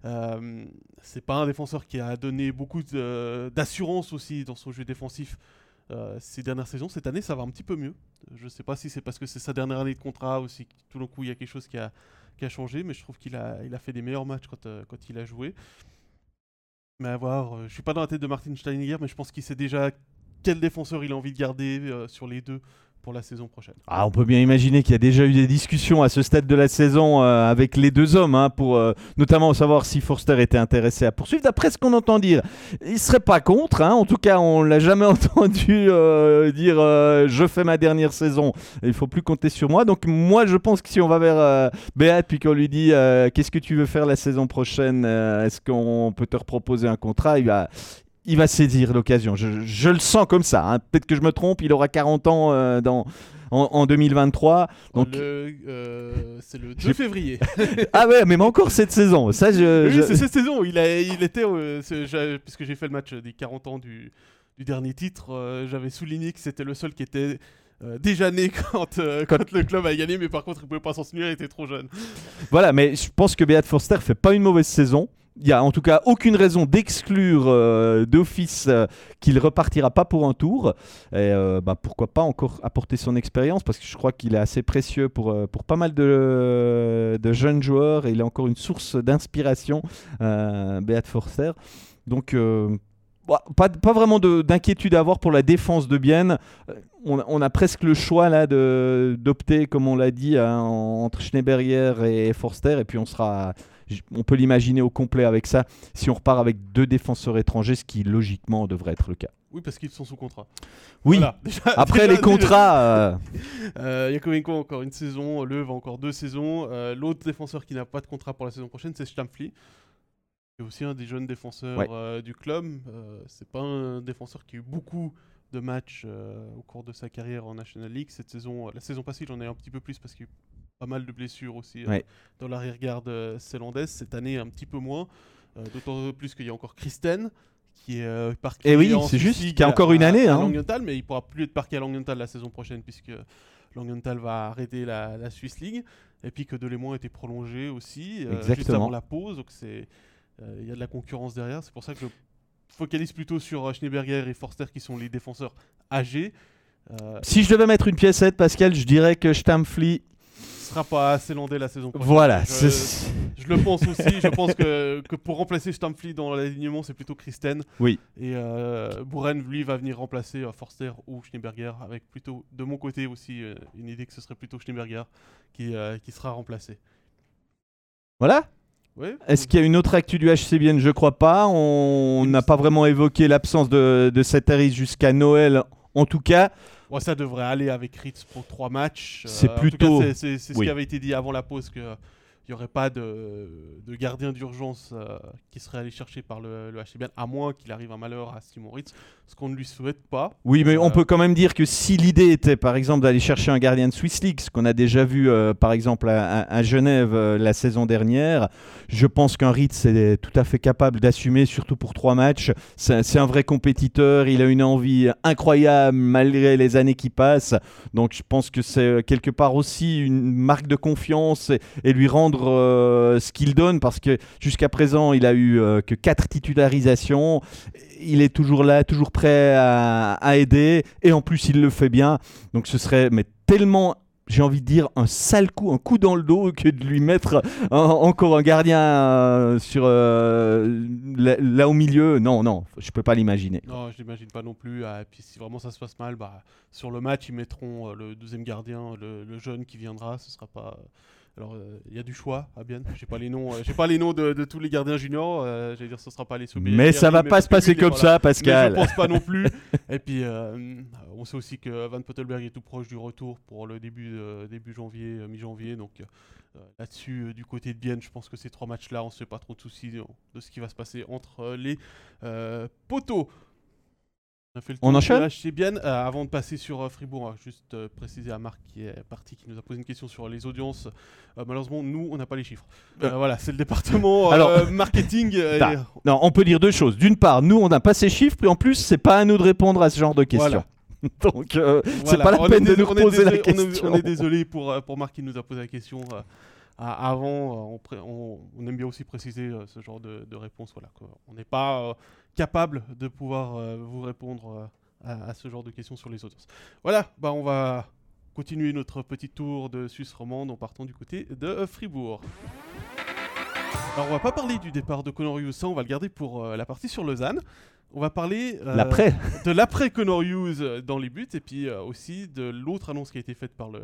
Euh, c'est pas un défenseur qui a donné beaucoup d'assurance aussi dans son jeu défensif euh, ces dernières saisons. Cette année, ça va un petit peu mieux. Je sais pas si c'est parce que c'est sa dernière année de contrat aussi. Tout d'un coup, il y a quelque chose qui a, qui a changé, mais je trouve qu'il a, il a fait des meilleurs matchs quand, euh, quand il a joué. Mais à voir, je suis pas dans la tête de Martin Steininger, mais je pense qu'il sait déjà quel défenseur il a envie de garder sur les deux pour la saison prochaine. Ah, on peut bien imaginer qu'il y a déjà eu des discussions à ce stade de la saison euh, avec les deux hommes, hein, pour euh, notamment savoir si Forster était intéressé à poursuivre. D'après ce qu'on entend dire, il serait pas contre. Hein. en tout cas, on l'a jamais entendu euh, dire je fais ma dernière saison. Il faut plus compter sur moi. Donc moi, je pense que si on va vers Béat puis qu'on lui dit qu'est-ce que tu veux faire la saison prochaine, est-ce qu'on peut te proposer un contrat, il va saisir l'occasion. Je, le sens comme ça. Hein. Peut-être que je me trompe, il aura 40 ans euh, dans, en, 2023. Donc... Euh, c'est le 2 février. ah ouais, mais encore cette saison. Ça, je, oui, c'est cette saison. Il, a, il était, euh, puisque j'ai fait le match des 40 ans du, du dernier titre, j'avais souligné que c'était le seul qui était déjà né quand, quand, le club a gagné, mais par contre, il pouvait pas s'en souvenir, il était trop jeune. Voilà, mais je pense que Beat Forster fait pas une mauvaise saison il n'y a en tout cas aucune raison d'exclure euh, d'office euh, qu'il repartira pas pour un tour. Et euh, bah, pourquoi pas encore apporter son expérience parce que je crois qu'il est assez précieux pour, pour pas mal de, de, jeunes joueurs il est encore une source d'inspiration, Beat Forster. Donc. Bah, pas, pas, vraiment d'inquiétude à avoir pour la défense de Bienne. On, on, a presque le choix là d'opter, comme on l'a dit, hein, entre Schneeberger et Forster, et puis on sera on peut l'imaginer au complet avec ça si on repart avec deux défenseurs étrangers, ce qui logiquement devrait être le cas. Oui, parce qu'ils sont sous contrat. Oui, après les contrats. Euh... Yakovenko encore une saison, Leuve encore deux saisons. Euh, l'autre défenseur qui n'a pas de contrat pour la saison prochaine, c'est Stampfli. C'est aussi un des jeunes défenseurs euh, du club. Euh, c'est pas un défenseur qui a eu beaucoup de matchs au cours de sa carrière en National League. Cette saison, la saison passée, j'en ai un petit peu plus parce qu'il pas mal de blessures aussi euh, dans l'arrière-garde zélandaise. Cette année, un petit peu moins. Euh, d'autant plus qu'il y a encore Kristen qui est euh, parqué. Et eh oui, c'est juste, qui a encore une année. À, hein. mais il pourra plus être parqué à Langenthal la saison prochaine puisque Langenthal va arrêter la, la Swiss League. Et puis que Delémont a été prolongé aussi juste avant la pause. Donc c'est il y a de la concurrence derrière. C'est pour ça que je focalise plutôt sur Schneeberger et Forster qui sont les défenseurs âgés. Si je devais mettre une piècette, Pascal, je dirais que Stampfli sera pas assez landé la saison prochaine. Voilà. Je, le pense aussi. je pense que, que pour remplacer Stampfli dans l'alignement, c'est plutôt Christen. Oui. Et euh, lui, va venir remplacer euh, Forster ou Schneeberger, avec plutôt, de mon côté aussi, euh, une idée que ce serait plutôt Schneeberger qui, euh, qui sera remplacé. Voilà oui. Est-ce qu'il y a une autre actu du HCBN Je crois pas. On n'a pas vraiment évoqué l'absence de, de Sataris jusqu'à Noël, en tout cas ça devrait aller avec Ritz pour trois matchs. C'est euh, plutôt. C'est ce qui avait été dit avant la pause que n'y aurait pas de, gardien d'urgence euh, qui serait allé chercher par le, le HCBN, à moins qu'il arrive un malheur à Simon Ritz, ce qu'on ne lui souhaite pas. Oui, mais on euh, peut quand même dire que si l'idée était, par exemple, d'aller chercher un gardien de Swiss League, ce qu'on a déjà vu, euh, par exemple, à, Genève la saison dernière, je pense qu'un Ritz est tout à fait capable d'assumer, surtout pour trois matchs. C'est un vrai compétiteur, il a une envie incroyable malgré les années qui passent. Donc je pense que c'est quelque part aussi une marque de confiance et lui rendre euh, ce qu'il donne parce que jusqu'à présent, il a eu euh, que quatre titularisations. Il est toujours là, toujours prêt à, aider et en plus, il le fait bien. Donc ce serait mais tellement j'ai envie de dire, un sale coup, un coup dans le dos que de lui mettre encore un gardien euh, sur là, au milieu. Non, non, je peux pas l'imaginer. Non, je l'imagine pas non plus. Ah, et puis si vraiment ça se passe mal, bah, sur le match, ils mettront le deuxième gardien, le, le, jeune qui viendra. Ce sera pas alors, euh, il y a du choix à bien. J'ai pas les noms, euh, j'ai pas les noms de, tous les gardiens juniors. Euh, j'allais dire, ce sera pas les sous Mais ça va pas se passer comme ça, Pascal. Mais je pense pas non plus. Et puis, on sait aussi que Van Pottelberg est tout proche du retour pour le début, début janvier, mi-janvier. Donc, là-dessus, du côté de Bienne, je pense que ces trois matchs-là, on se fait pas trop de soucis de, de ce qui va se passer entre les poteaux. On, fait le on enchaîne bien. Euh, avant de passer sur euh, Fribourg, juste euh, préciser à Marc qui est parti, qui nous a posé une question sur les audiences. malheureusement, nous, on n'a pas les chiffres. voilà, c'est le département Alors, marketing. Non, on peut dire deux choses. D'une part, nous, on n'a pas ces chiffres, et en plus, c'est pas à nous de répondre à ce genre de questions. Donc, c'est pas la peine de nous poser la question. On est, désolé pour, pour Marc qui nous a posé la question avant, on, aime bien aussi préciser ce genre de, réponse. Voilà, on n'est pas capable de pouvoir euh, vous répondre euh, à, ce genre de questions sur les audiences. Voilà, bah on va continuer notre petit tour de Suisse romande en partant du côté de euh, Fribourg. Alors on va pas parler du départ de Conor Hughes, on va le garder pour la partie sur Lausanne. On va parler de l'après Conor Hughes dans les buts et puis aussi de l'autre annonce qui a été faite par le,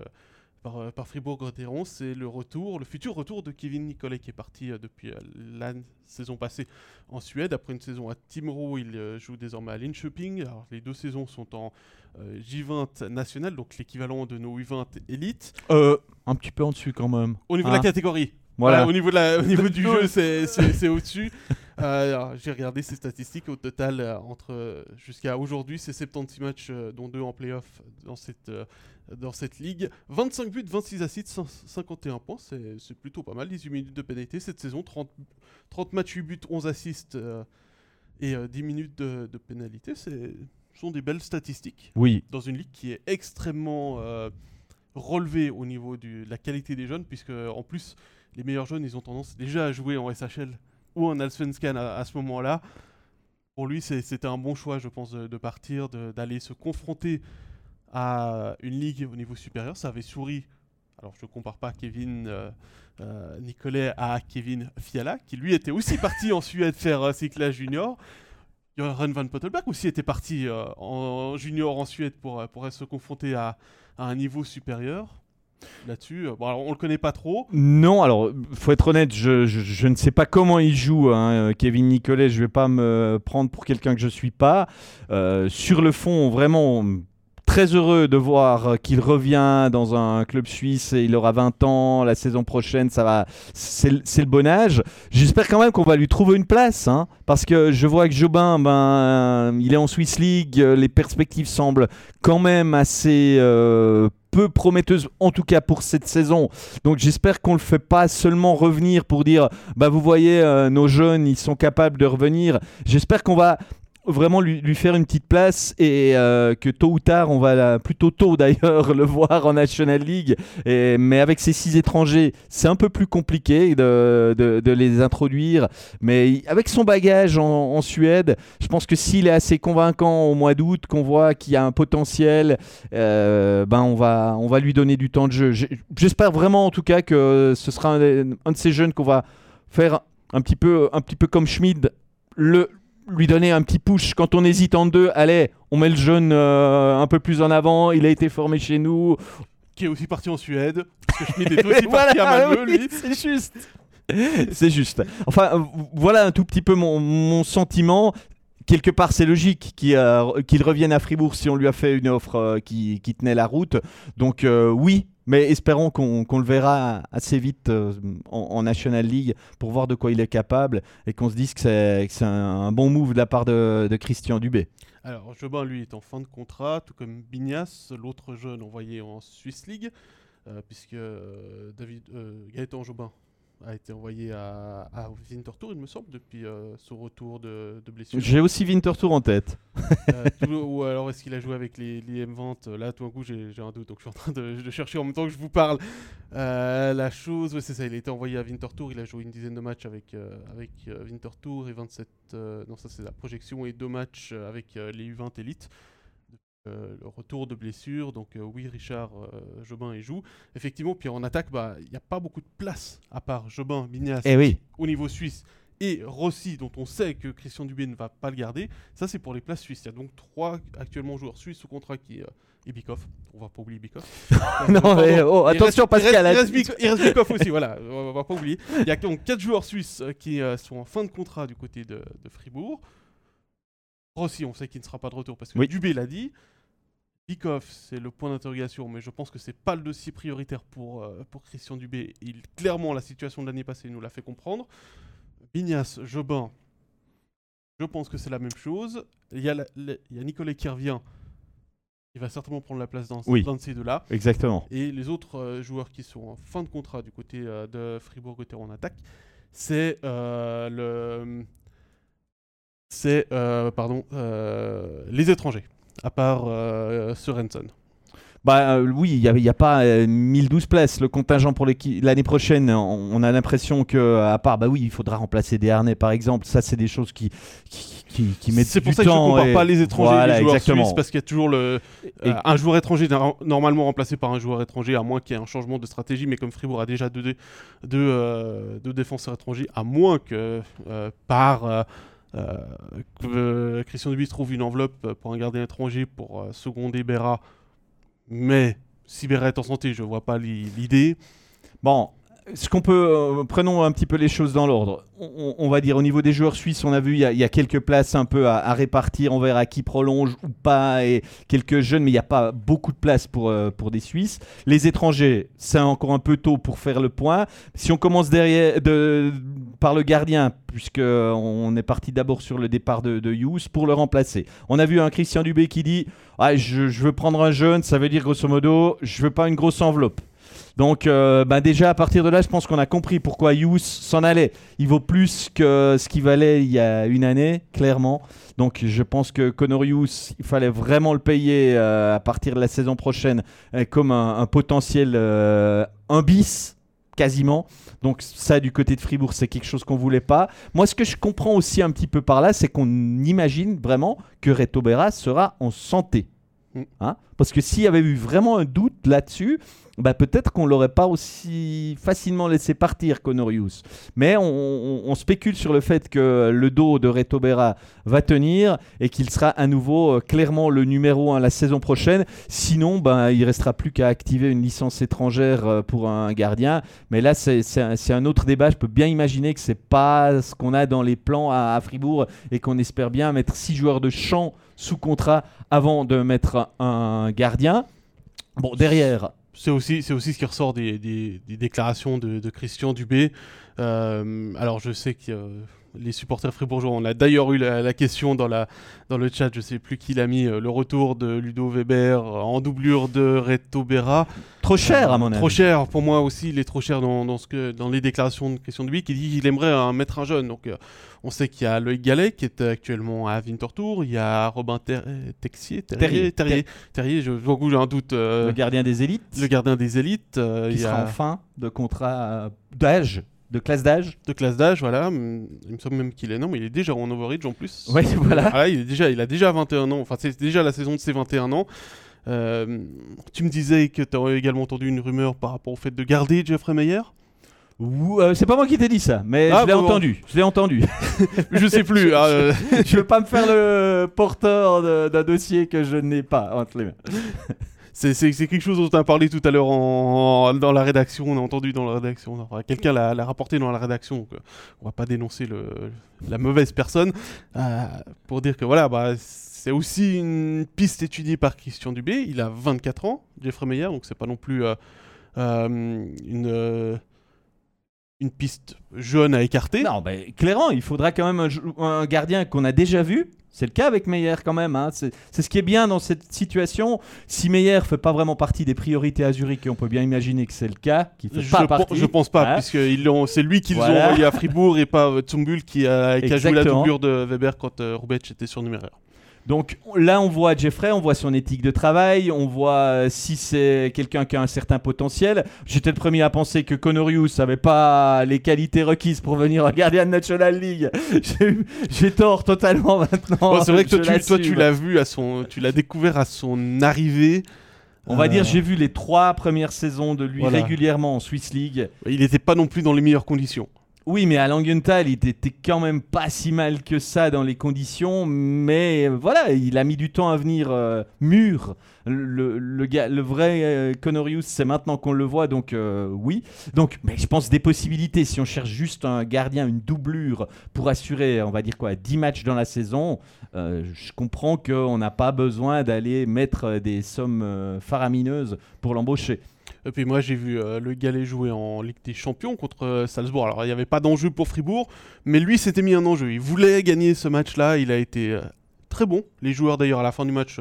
par, par Fribourg-Gotteron, c'est le retour, le futur retour de Kevin Nicolet qui est parti euh, depuis euh, la saison passée en Suède. Après une saison à Timrå, il euh, joue désormais à Linköping. Alors, les deux saisons sont en J20 national, donc l'équivalent de nos U20 élites. un petit peu en dessus quand même. Au niveau de la hein catégorie. Voilà. au niveau, de la, au niveau du jeu, c'est au-dessus. J'ai regardé ces statistiques. Au total, entre jusqu'à aujourd'hui, c'est 76 matchs, dont deux en playoff dans cette dans cette ligue. 25 buts, 26 assists, 51 points, c'est plutôt pas mal. 18 minutes de pénalité cette saison, 30, 30 matchs, 8 buts, 11 assists euh, et 10 euh, minutes de, de pénalité. Ce sont des belles statistiques. Oui. Dans une ligue qui est extrêmement euh, relevée au niveau de la qualité des jeunes, puisque en plus, les meilleurs jeunes, ils ont tendance déjà à jouer en SHL ou en Allsvenskan à, ce moment-là. Pour lui, c'était un bon choix, je pense, de, partir, d'aller se confronter à une ligue au niveau supérieur. Ça avait souri. Alors, je ne compare pas Kevin euh, euh, Nicolet à Kevin Fiala, qui lui était aussi parti en Suède faire euh, ses classes juniors. Johan van Pottelberg aussi était parti en junior en Suède pour, pour se confronter à un niveau supérieur là-dessus. Bon, alors, on le connaît pas trop. Non, alors faut être honnête, je, je, ne sais pas comment il joue, hein, Kevin Nicolet. Je vais pas me prendre pour quelqu'un que je suis pas. sur le fond, vraiment très heureux de voir qu'il revient dans un club suisse. Il aura 20 ans la saison prochaine. Ça va, c'est le bon âge. J'espère quand même qu'on va lui trouver une place, hein, parce que je vois que Jobin, ben, il est en Swiss League. Les perspectives semblent quand même assez euh, peu prometteuses, en tout cas pour cette saison. Donc j'espère qu'on ne le fait pas seulement revenir pour dire, bah vous voyez, euh, nos jeunes, ils sont capables de revenir. J'espère qu'on va vraiment lui, faire une petite place et euh, que tôt ou tard, on va plutôt tôt d'ailleurs le voir en National League. Mais avec ces six étrangers, c'est un peu plus compliqué de, de, les introduire. Mais avec son bagage en, Suède, je pense que s'il est assez convaincant au mois d'août, qu'on voit qu'il y a un potentiel, euh, ben on va, on va lui donner du temps de jeu. J'espère vraiment en tout cas que ce sera un, un de ces jeunes qu'on va faire un petit peu, un petit peu comme Schmid. Le, lui donner un petit push quand on hésite en deux. Allez, on met le jeune euh, un peu plus en avant. Il a été formé chez nous. Qui est aussi parti en Suède. Parce que Schmidt est aussi parti à Malmö, lui. C'est juste. c'est juste. Enfin, voilà un tout petit peu mon, mon sentiment quelque part, c'est logique qu'il revienne à Fribourg si on lui a fait une offre euh, qui, qui, tenait la route. Donc euh, oui, mais espérons qu'on le verra assez vite euh, en, National League pour voir de quoi il est capable et qu'on se dise que c'est un, bon move de la part de, Christian Dubé. Alors, Jobin, lui, est en fin de contrat, tout comme Bignas, l'autre jeune envoyé en Swiss League, puisque David, Gaëtan Jobin a été envoyé à, à Winterthur, il me semble, depuis euh, son retour de, blessure. J'ai aussi Winterthur en tête. Euh, ou alors est-ce qu'il a joué avec les, les M20 Là, tout d'un coup, j'ai un doute, donc je suis en train de, chercher en même temps que je vous parle. Euh, la chose, c'est ça, il a été envoyé à Winterthur, il a joué une dizaine de matchs avec, avec Winterthur et 27. non, ça c'est la projection, et deux matchs avec les U20 élites le retour de blessure. Donc oui, Richard Jobin et joue. Effectivement, puis en attaque, bah, il n'y a pas beaucoup de place à part Jobin, Bignas Eh oui. au niveau suisse et Rossi, dont on sait que Christian Dubé ne va pas le garder. Ça, c'est pour les places suisses. Il y a donc trois actuellement joueurs suisses sous contrat qui et Bikoff. On va pas oublier Bikoff. non, mais oh, attention, Pascal. Il reste, il reste Bikoff aussi, voilà. On va pas oublier. Il y a donc quatre joueurs suisses qui sont en fin de contrat du côté de, Fribourg. Rossi, on sait qu'il ne sera pas de retour parce que Dubé l'a dit. Bikoff, c'est le point d'interrogation, mais je pense que c'est pas le dossier prioritaire pour, pour Christian Dubé. Il, clairement, la situation de l'année passée nous l'a fait comprendre. Ignace Jobin, je pense que c'est la même chose. Il y a, il y a Nicolas qui revient. Il va certainement prendre la place dans, de ces deux-là. Exactement. Et les autres euh, joueurs qui sont en fin de contrat du côté euh, de Fribourg-Gotteron en attaque, c'est euh, le. C'est, pardon, les étrangers, à part Sorensen. Bah euh, oui, il n'y a, pas 1012 euh, places. Le contingent pour l'année prochaine, on, a l'impression que, à part, bah oui, il faudra remplacer des harnais par exemple. Ça, c'est des choses qui, qui, qui, mettent C'est pour ça que je ne compare pas les étrangers et les joueurs suisses, parce qu'il y a toujours le, euh, un joueur étranger normalement remplacé par un joueur étranger, à moins qu'il y ait un changement de stratégie. Mais comme Fribourg a déjà deux, deux, deux défenseurs étrangers, à moins que par. Christian Dubuis trouve une enveloppe pour un gardien étranger pour seconder Berra mais si est en santé, je vois pas l'idée. Bon, ce qu'on peut, euh, prenons un petit peu les choses dans l'ordre. On, va dire au niveau des joueurs suisses, on a vu il y, a, quelques places un peu à, répartir. On verra qui prolonge ou pas et quelques jeunes, mais il n'y a pas beaucoup de place pour, euh, pour des Suisses. Les étrangers, c'est encore un peu tôt pour faire le point. Si on commence derrière, de, par le gardien, puisque on est parti d'abord sur le départ de, de Hughes pour le remplacer. On a vu un Christian Dubé qui dit ah, je, je veux prendre un jeune, ça veut dire grosso modo, je veux pas une grosse enveloppe. Donc, euh, bah, déjà, à partir de là, je pense qu'on a compris pourquoi Hughes s'en allait. Il vaut plus que ce qu'il valait il y a une année, clairement. Donc, je pense que Connor Hughes, il fallait vraiment le payer euh, à partir de la saison prochaine euh, comme un, potentiel un bis, quasiment. Donc ça, du côté de Fribourg, c'est quelque chose qu'on voulait pas. Moi, ce que je comprends aussi un petit peu par là, c'est qu'on imagine vraiment que Reto Berra sera en santé. Mm. Hein? Parce que s'il y avait eu vraiment un doute là-dessus, bah, peut-être qu'on l'aurait pas aussi facilement laissé partir qu'Honorius. Mais on, spécule sur le fait que le dos de Reto Berra va tenir et qu'il sera à nouveau euh, clairement le numéro 1 la saison prochaine. Sinon, ben, il restera plus qu'à activer une licence étrangère euh, pour un gardien. Mais là, c'est un, autre débat. Je peux bien imaginer que c'est pas ce qu'on a dans les plans à, Fribourg et qu'on espère bien mettre six joueurs de champ sous contrat avant de mettre un gardien. Bon, derrière, c'est aussi, c'est aussi ce qui ressort des, des, déclarations de, de, Christian Dubé. Euh, alors je sais que les supporters fribourgeois, on a d'ailleurs eu la, question dans, la, dans le chat, je sais plus qui l'a mis, euh, le retour de Ludo Weber en doublure de Reto Berra. Trop cher à mon avis. Trop cher, pour moi aussi, il est trop cher dans, dans ce que, dans les déclarations de Christian Dubé qui dit qu'il aimerait mettre un jeune. Donc on sait qu'il y a Loïc Gallet qui est actuellement à Winterthur. Il y a Robin Texier, Terrier, Terrier, Terrier, je vois que j'ai un doute. Euh, le gardien des élites. Le gardien des élites. Euh, il sera en fin de contrat d'âge. De classe d'âge De classe d'âge, voilà. Il me semble même qu'il est. Non, mais il est déjà en overage en plus. Oui, voilà. Ah, il, est déjà, il a déjà 21 ans. Enfin, c'est déjà la saison de ses 21 ans. Euh, tu me disais que tu aurais également entendu une rumeur par rapport au fait de garder Jeffrey Meyer? Euh, c'est pas moi qui t'ai dit ça, mais ah, je l'ai entendu. Je l'ai entendu. je sais plus. je, hein, veux pas me faire le porteur d'un dossier que je n'ai pas entre les mains. C'est quelque chose dont on a parlé tout à l'heure dans la rédaction. On a entendu dans la rédaction. Quelqu'un l'a rapporté dans la rédaction. Donc, euh, on va pas dénoncer la mauvaise personne euh, pour dire que voilà, bah, c'est aussi une piste étudiée par Christian Dubé. Il a 24 ans, Jeffrey Meyer, donc c'est pas non plus une une piste jeune à écarter. Non, ben, clairement, il faudra quand même un, gardien qu'on a déjà vu. C'est le cas avec Meyer quand même. Hein. C'est ce qui est bien dans cette situation. Si Meyer fait pas vraiment partie des priorités à Zurich, et on peut bien imaginer que c'est le cas, qui fait je pas partie. Je pense pas, hein puisque c'est lui qu'ils ont envoyé à Fribourg et pas Tsumbul qui a, qui a joué la doublure de Weber quand euh, était surnuméraire. Donc là, on voit Jeffrey, on voit son éthique de travail, on voit euh, si c'est quelqu'un qui a un certain potentiel. J'étais le premier à penser que Conorius n'avait pas les qualités requises pour venir gardien de National League. J'ai tort totalement maintenant. c'est vrai que toi, tu, l'as vu à son, tu l'as découvert à son arrivée. On va dire, euh. j'ai vu les trois premières saisons de lui régulièrement en Swiss League. Il n'était pas non plus dans les meilleures conditions. Oui, mais à Langenthal, il était quand même pas si mal que ça dans les conditions, mais euh, voilà, il a mis du temps à venir euh, mûr. Le, vrai euh, Conorius, c'est maintenant qu'on le voit, donc oui. Donc, mais je pense des possibilités. Si on cherche juste un gardien, une doublure pour assurer, on va dire quoi, 10 matchs dans la saison, je comprends qu'on n'a pas besoin d'aller mettre des sommes faramineuses pour l'embaucher. Et puis moi j'ai vu euh, le Galet jouer en Ligue des Champions contre euh, Salzbourg. Alors il n'y avait pas d'enjeu pour Fribourg, mais lui s'était mis un enjeu. Il voulait gagner ce match-là. Il a été euh, très bon. Les joueurs d'ailleurs à la fin du match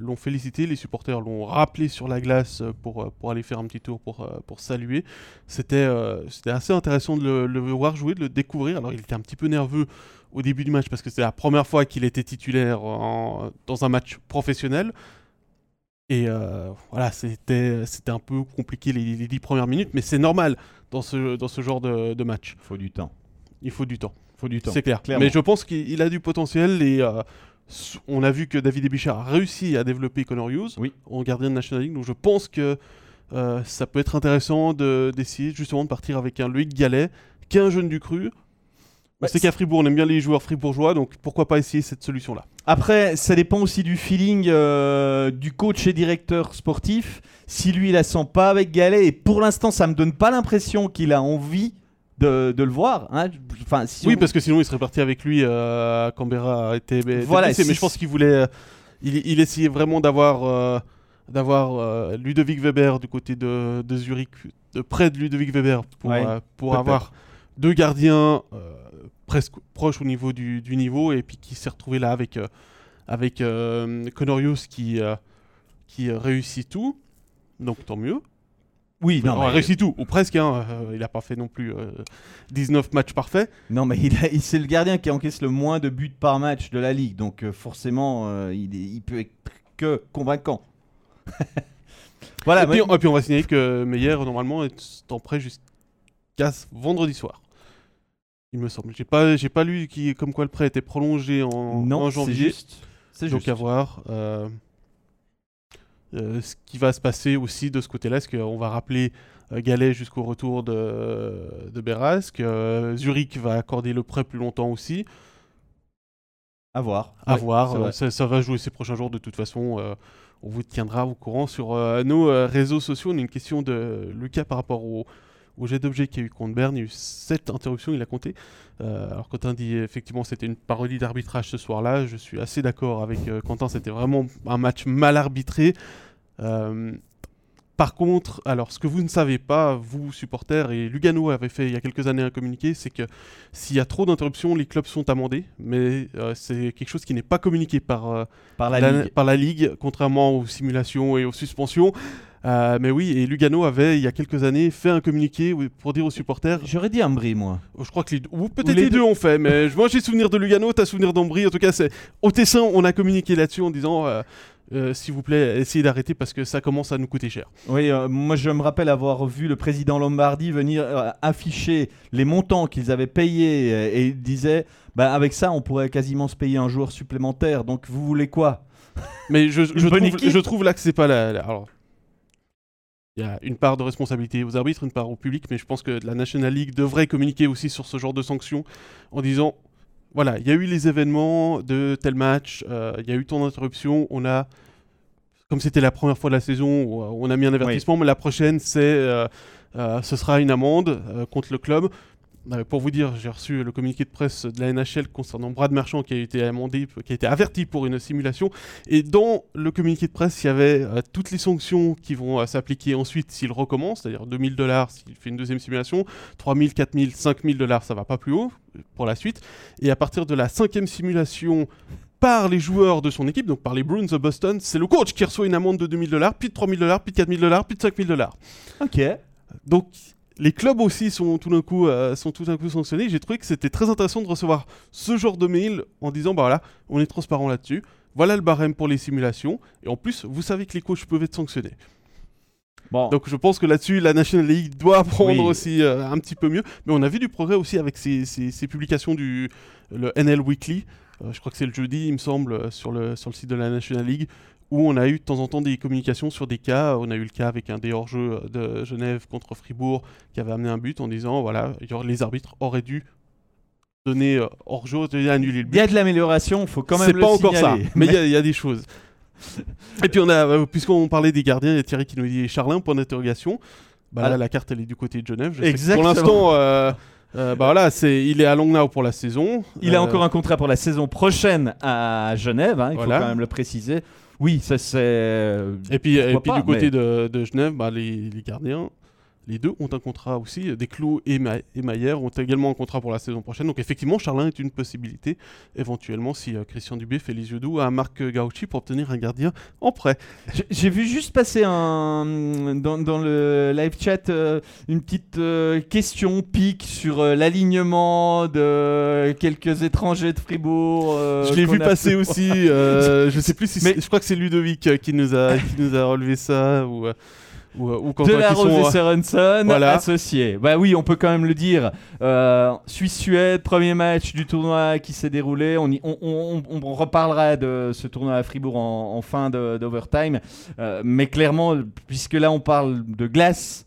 l'ont félicité. Les supporters l'ont rappelé sur la glace pour, pour aller faire un petit tour pour, pour saluer. C'était c'était assez intéressant de le, voir jouer, de le découvrir. Alors il était un petit peu nerveux au début du match parce que c'était la première fois qu'il était titulaire dans un match professionnel. Et euh, voilà, c'était, c'était un peu compliqué les, les 10 premières minutes, mais c'est normal dans ce, dans ce genre de, de match. Il faut du temps. Il faut du temps. faut du temps. C'est clair. Mais je pense qu'il a du potentiel et euh, on a vu que David Ebichard a réussi à développer Connor Hughes oui. en gardien de National League. Donc je pense que euh, ça peut être intéressant de, d'essayer justement de partir avec un Loïc Gallet, qui est un jeune du cru, c'est qu'à Fribourg, on aime bien les joueurs fribourgeois, donc pourquoi pas essayer cette solution-là Après, ça dépend aussi du feeling euh, du coach et directeur sportif. Si lui, il la sent pas avec Galet, et pour l'instant, ça me donne pas l'impression qu'il a envie de, le voir. Hein. Enfin, oui, parce que sinon, il serait parti avec lui euh, Canberra a été. Voilà, mais je pense qu'il voulait. Euh, il, essayait vraiment d'avoir. Euh, d'avoir Ludovic Weber du côté de, Zurich, de près de Ludovic Weber, pour, pour avoir deux gardiens presque proche au niveau du, niveau et puis qui s'est retrouvé là avec, euh, avec euh, Conorius qui, euh, qui réussit tout. Donc tant mieux. Oui, non, mais... réussi tout, ou presque. Hein, il n'a pas fait non plus 19 matchs parfaits. Non, mais il, c'est le gardien qui encaisse le moins de buts par match de la ligue, donc forcément, il, il peut être que convaincant. voilà. Et, puis, et, puis, on va signaler que Meyer normalement est en prêt jusqu'à vendredi soir. Il me semble. J'ai pas, j'ai pas lu qui, comme quoi le prêt était prolongé en, non, janvier. Juste. C'est Donc à voir. Euh, euh, ce qui va se passer aussi de ce côté-là, est-ce qu'on va rappeler euh, Galet jusqu'au retour de, de Berasque Zurich va accorder le prêt plus longtemps aussi. À voir. À voir. Ça, ça, va jouer ces prochains jours de toute façon. on vous tiendra au courant sur nos réseaux sociaux. On a une question de Lucas par rapport au, au jet d'objet qu'il y a eu contre Berne, il y a eu 7 interruptions, il a compté. Euh, alors Quentin dit effectivement c'était une parodie d'arbitrage ce soir-là, je suis assez d'accord avec euh, Quentin, c'était vraiment un match mal arbitré. Euh, par contre, alors ce que vous ne savez pas, vous supporters, et Lugano avait fait il y a quelques années un communiqué, c'est que s'il y a trop d'interruptions, les clubs sont amendés, mais c'est quelque chose qui n'est pas communiqué par, par, la par la Ligue, contrairement aux simulations et aux suspensions. Euh, mais oui, et Lugano avait, il y a quelques années, fait un communiqué pour dire aux supporters. J'aurais dit Ambry, moi. Je crois que les... ou peut-être les, deux ont fait, mais moi j'ai souvenir de Lugano, t'as souvenir d'Ambry. En tout cas, c'est au Tessin, on a communiqué là-dessus en disant. Euh, euh, s'il vous plaît, essayez d'arrêter parce que ça commence à nous coûter cher. Oui, moi je me rappelle avoir vu le président Lombardi venir afficher les montants qu'ils avaient payés et il disait bah, avec ça on pourrait quasiment se payer un joueur supplémentaire. Donc vous voulez quoi? Mais je, je, trouve, je, trouve, là que c'est pas la. Alors, il y a une part de responsabilité aux arbitres, une part au public, mais je pense que la National League devrait communiquer aussi sur ce genre de sanctions en disant voilà, il y a eu les événements de tel match, euh, il y a eu ton interruption, on a, comme c'était la première fois de la saison, on a mis un avertissement, mais la prochaine, c'est, euh, euh, ce sera une amende contre le club. Pour vous dire, j'ai reçu le communiqué de presse de la NHL concernant Brad Marchand qui a été amendé, qui a été averti pour une simulation. Et dans le communiqué de presse, il y avait euh, toutes les sanctions qui vont euh, s'appliquer ensuite s'il recommence, c'est-à-dire 2000 dollars s'il fait une deuxième simulation, 3000, 4000, 5000 dollars, ça va pas plus haut pour la suite. Et à partir de la cinquième simulation, par les joueurs de son équipe, donc par les Bruins de Boston, c'est le coach qui reçoit une amende de 2000 dollars, puis de 3000 dollars, puis de 4000 dollars, puis de 5000 dollars. Ok. Donc les clubs aussi sont tout d'un coup, euh, sont tout d'un coup sanctionnés. J'ai trouvé que c'était très intéressant de recevoir ce genre de mail en disant bah voilà, on est transparent là-dessus. Voilà le barème pour les simulations. Et en plus, vous savez que les coachs peuvent être sanctionnés. Bon. Donc je pense que là-dessus, la National League doit prendre Oui. aussi euh, un petit peu mieux. Mais on a vu du progrès aussi avec ces, ces- ces publications du le NL Weekly. Euh, je crois que c'est le jeudi, il me semble, sur le, sur le site de la National League, où on a eu de temps en temps des communications sur des cas. On a eu le cas avec un des hors-jeux de Genève contre Fribourg qui avait amené un but en disant voilà, il les arbitres auraient dû donner euh, hors-jeu, annuler le Il but. y a de l'amélioration, il faut quand même C'est le pas encore ça, mais il y a- il y, a des choses. Et puis on a, euh, puisqu'on parlait des gardiens, il y a Thierry qui nous dit Charlin, point d'interrogation. Bah là, Ah. la carte elle est du côté de Genève. Je sais Exactement. Pour l'instant, euh, euh, bah voilà, c'est, il est à Langnau pour la saison. Il a encore un contrat pour la saison prochaine à Genève, hein, il Voilà. faut quand même le préciser. Oui, c'est. Et puis, et puis pas, du côté mais- de, de Genève, bah, les, les gardiens, les deux ont un contrat aussi. Desclos et, Ma et Maillère ont également un contrat pour la saison prochaine. Donc effectivement, Charlin est une possibilité, éventuellement, si euh, Christian Dubé fait les yeux doux à Marc Gauchi pour obtenir un gardien en prêt. J'ai- vu juste passer un, dans, dans le live chat euh, une petite euh, question pique sur l'alignement de quelques étrangers de Fribourg. je l'ai vu passer aussi. je sais plus si Mais- c'est- je crois que c'est Ludovic qui nous a qui nous a relevé ça ou ou, euh, ou quand de euh, la sont, Rose euh, et Sorensen voilà. associés. Bah oui, on peut quand même le dire. Euh, Suisse-Suède, premier match du tournoi qui s'est déroulé. On, y- on, on- on- on reparlera de ce tournoi à Fribourg en, en fin d'overtime. Euh, mais clairement, puisque là on parle de glace,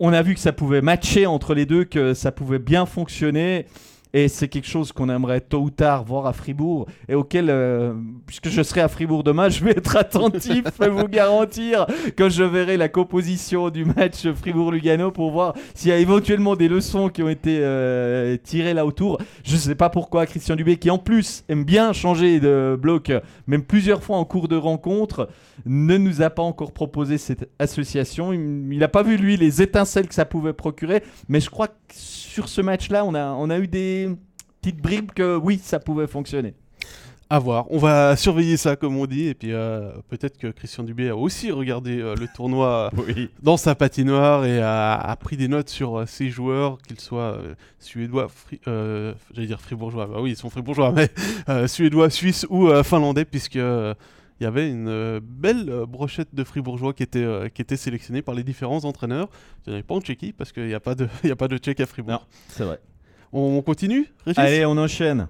on a vu que ça pouvait matcher entre les deux, que ça pouvait bien fonctionner. Et c'est quelque chose qu'on aimerait tôt ou tard voir à Fribourg et auquel, euh, puisque je serai à Fribourg demain, je vais être attentif, je peux vous garantir, quand je verrai la composition du match Fribourg-Lugano pour voir s'il y a éventuellement des leçons qui ont été euh, tirées là autour. Je ne sais pas pourquoi Christian Dubé, qui en plus aime bien changer de bloc, même plusieurs fois en cours de rencontre, ne nous a pas encore proposé cette association. Il n'a pas vu, lui, les étincelles que ça pouvait procurer, mais je crois que sur ce match-là, on a, on a eu des petites bribes que oui, ça pouvait fonctionner. À voir. On va surveiller ça, comme on dit. Et puis, euh, peut-être que Christian Dubé a aussi regardé euh, le tournoi Oui. dans sa patinoire et a, a pris des notes sur euh, ses joueurs, qu'ils soient euh, suédois, fri- j'allais dire fribourgeois. Bah oui, ils sont fribourgeois, mais suédois, suisses ou finlandais, puisque. Il y avait une euh, belle euh, brochette de fribourgeois qui était, euh, qui était sélectionnée par les différents entraîneurs. Il n'y en avait pas en Tchéquie parce qu'il n'y a pas de, y a pas de Tchèque à Fribourg. Non, c'est vrai. On, on continue, Régis? Allez, on enchaîne.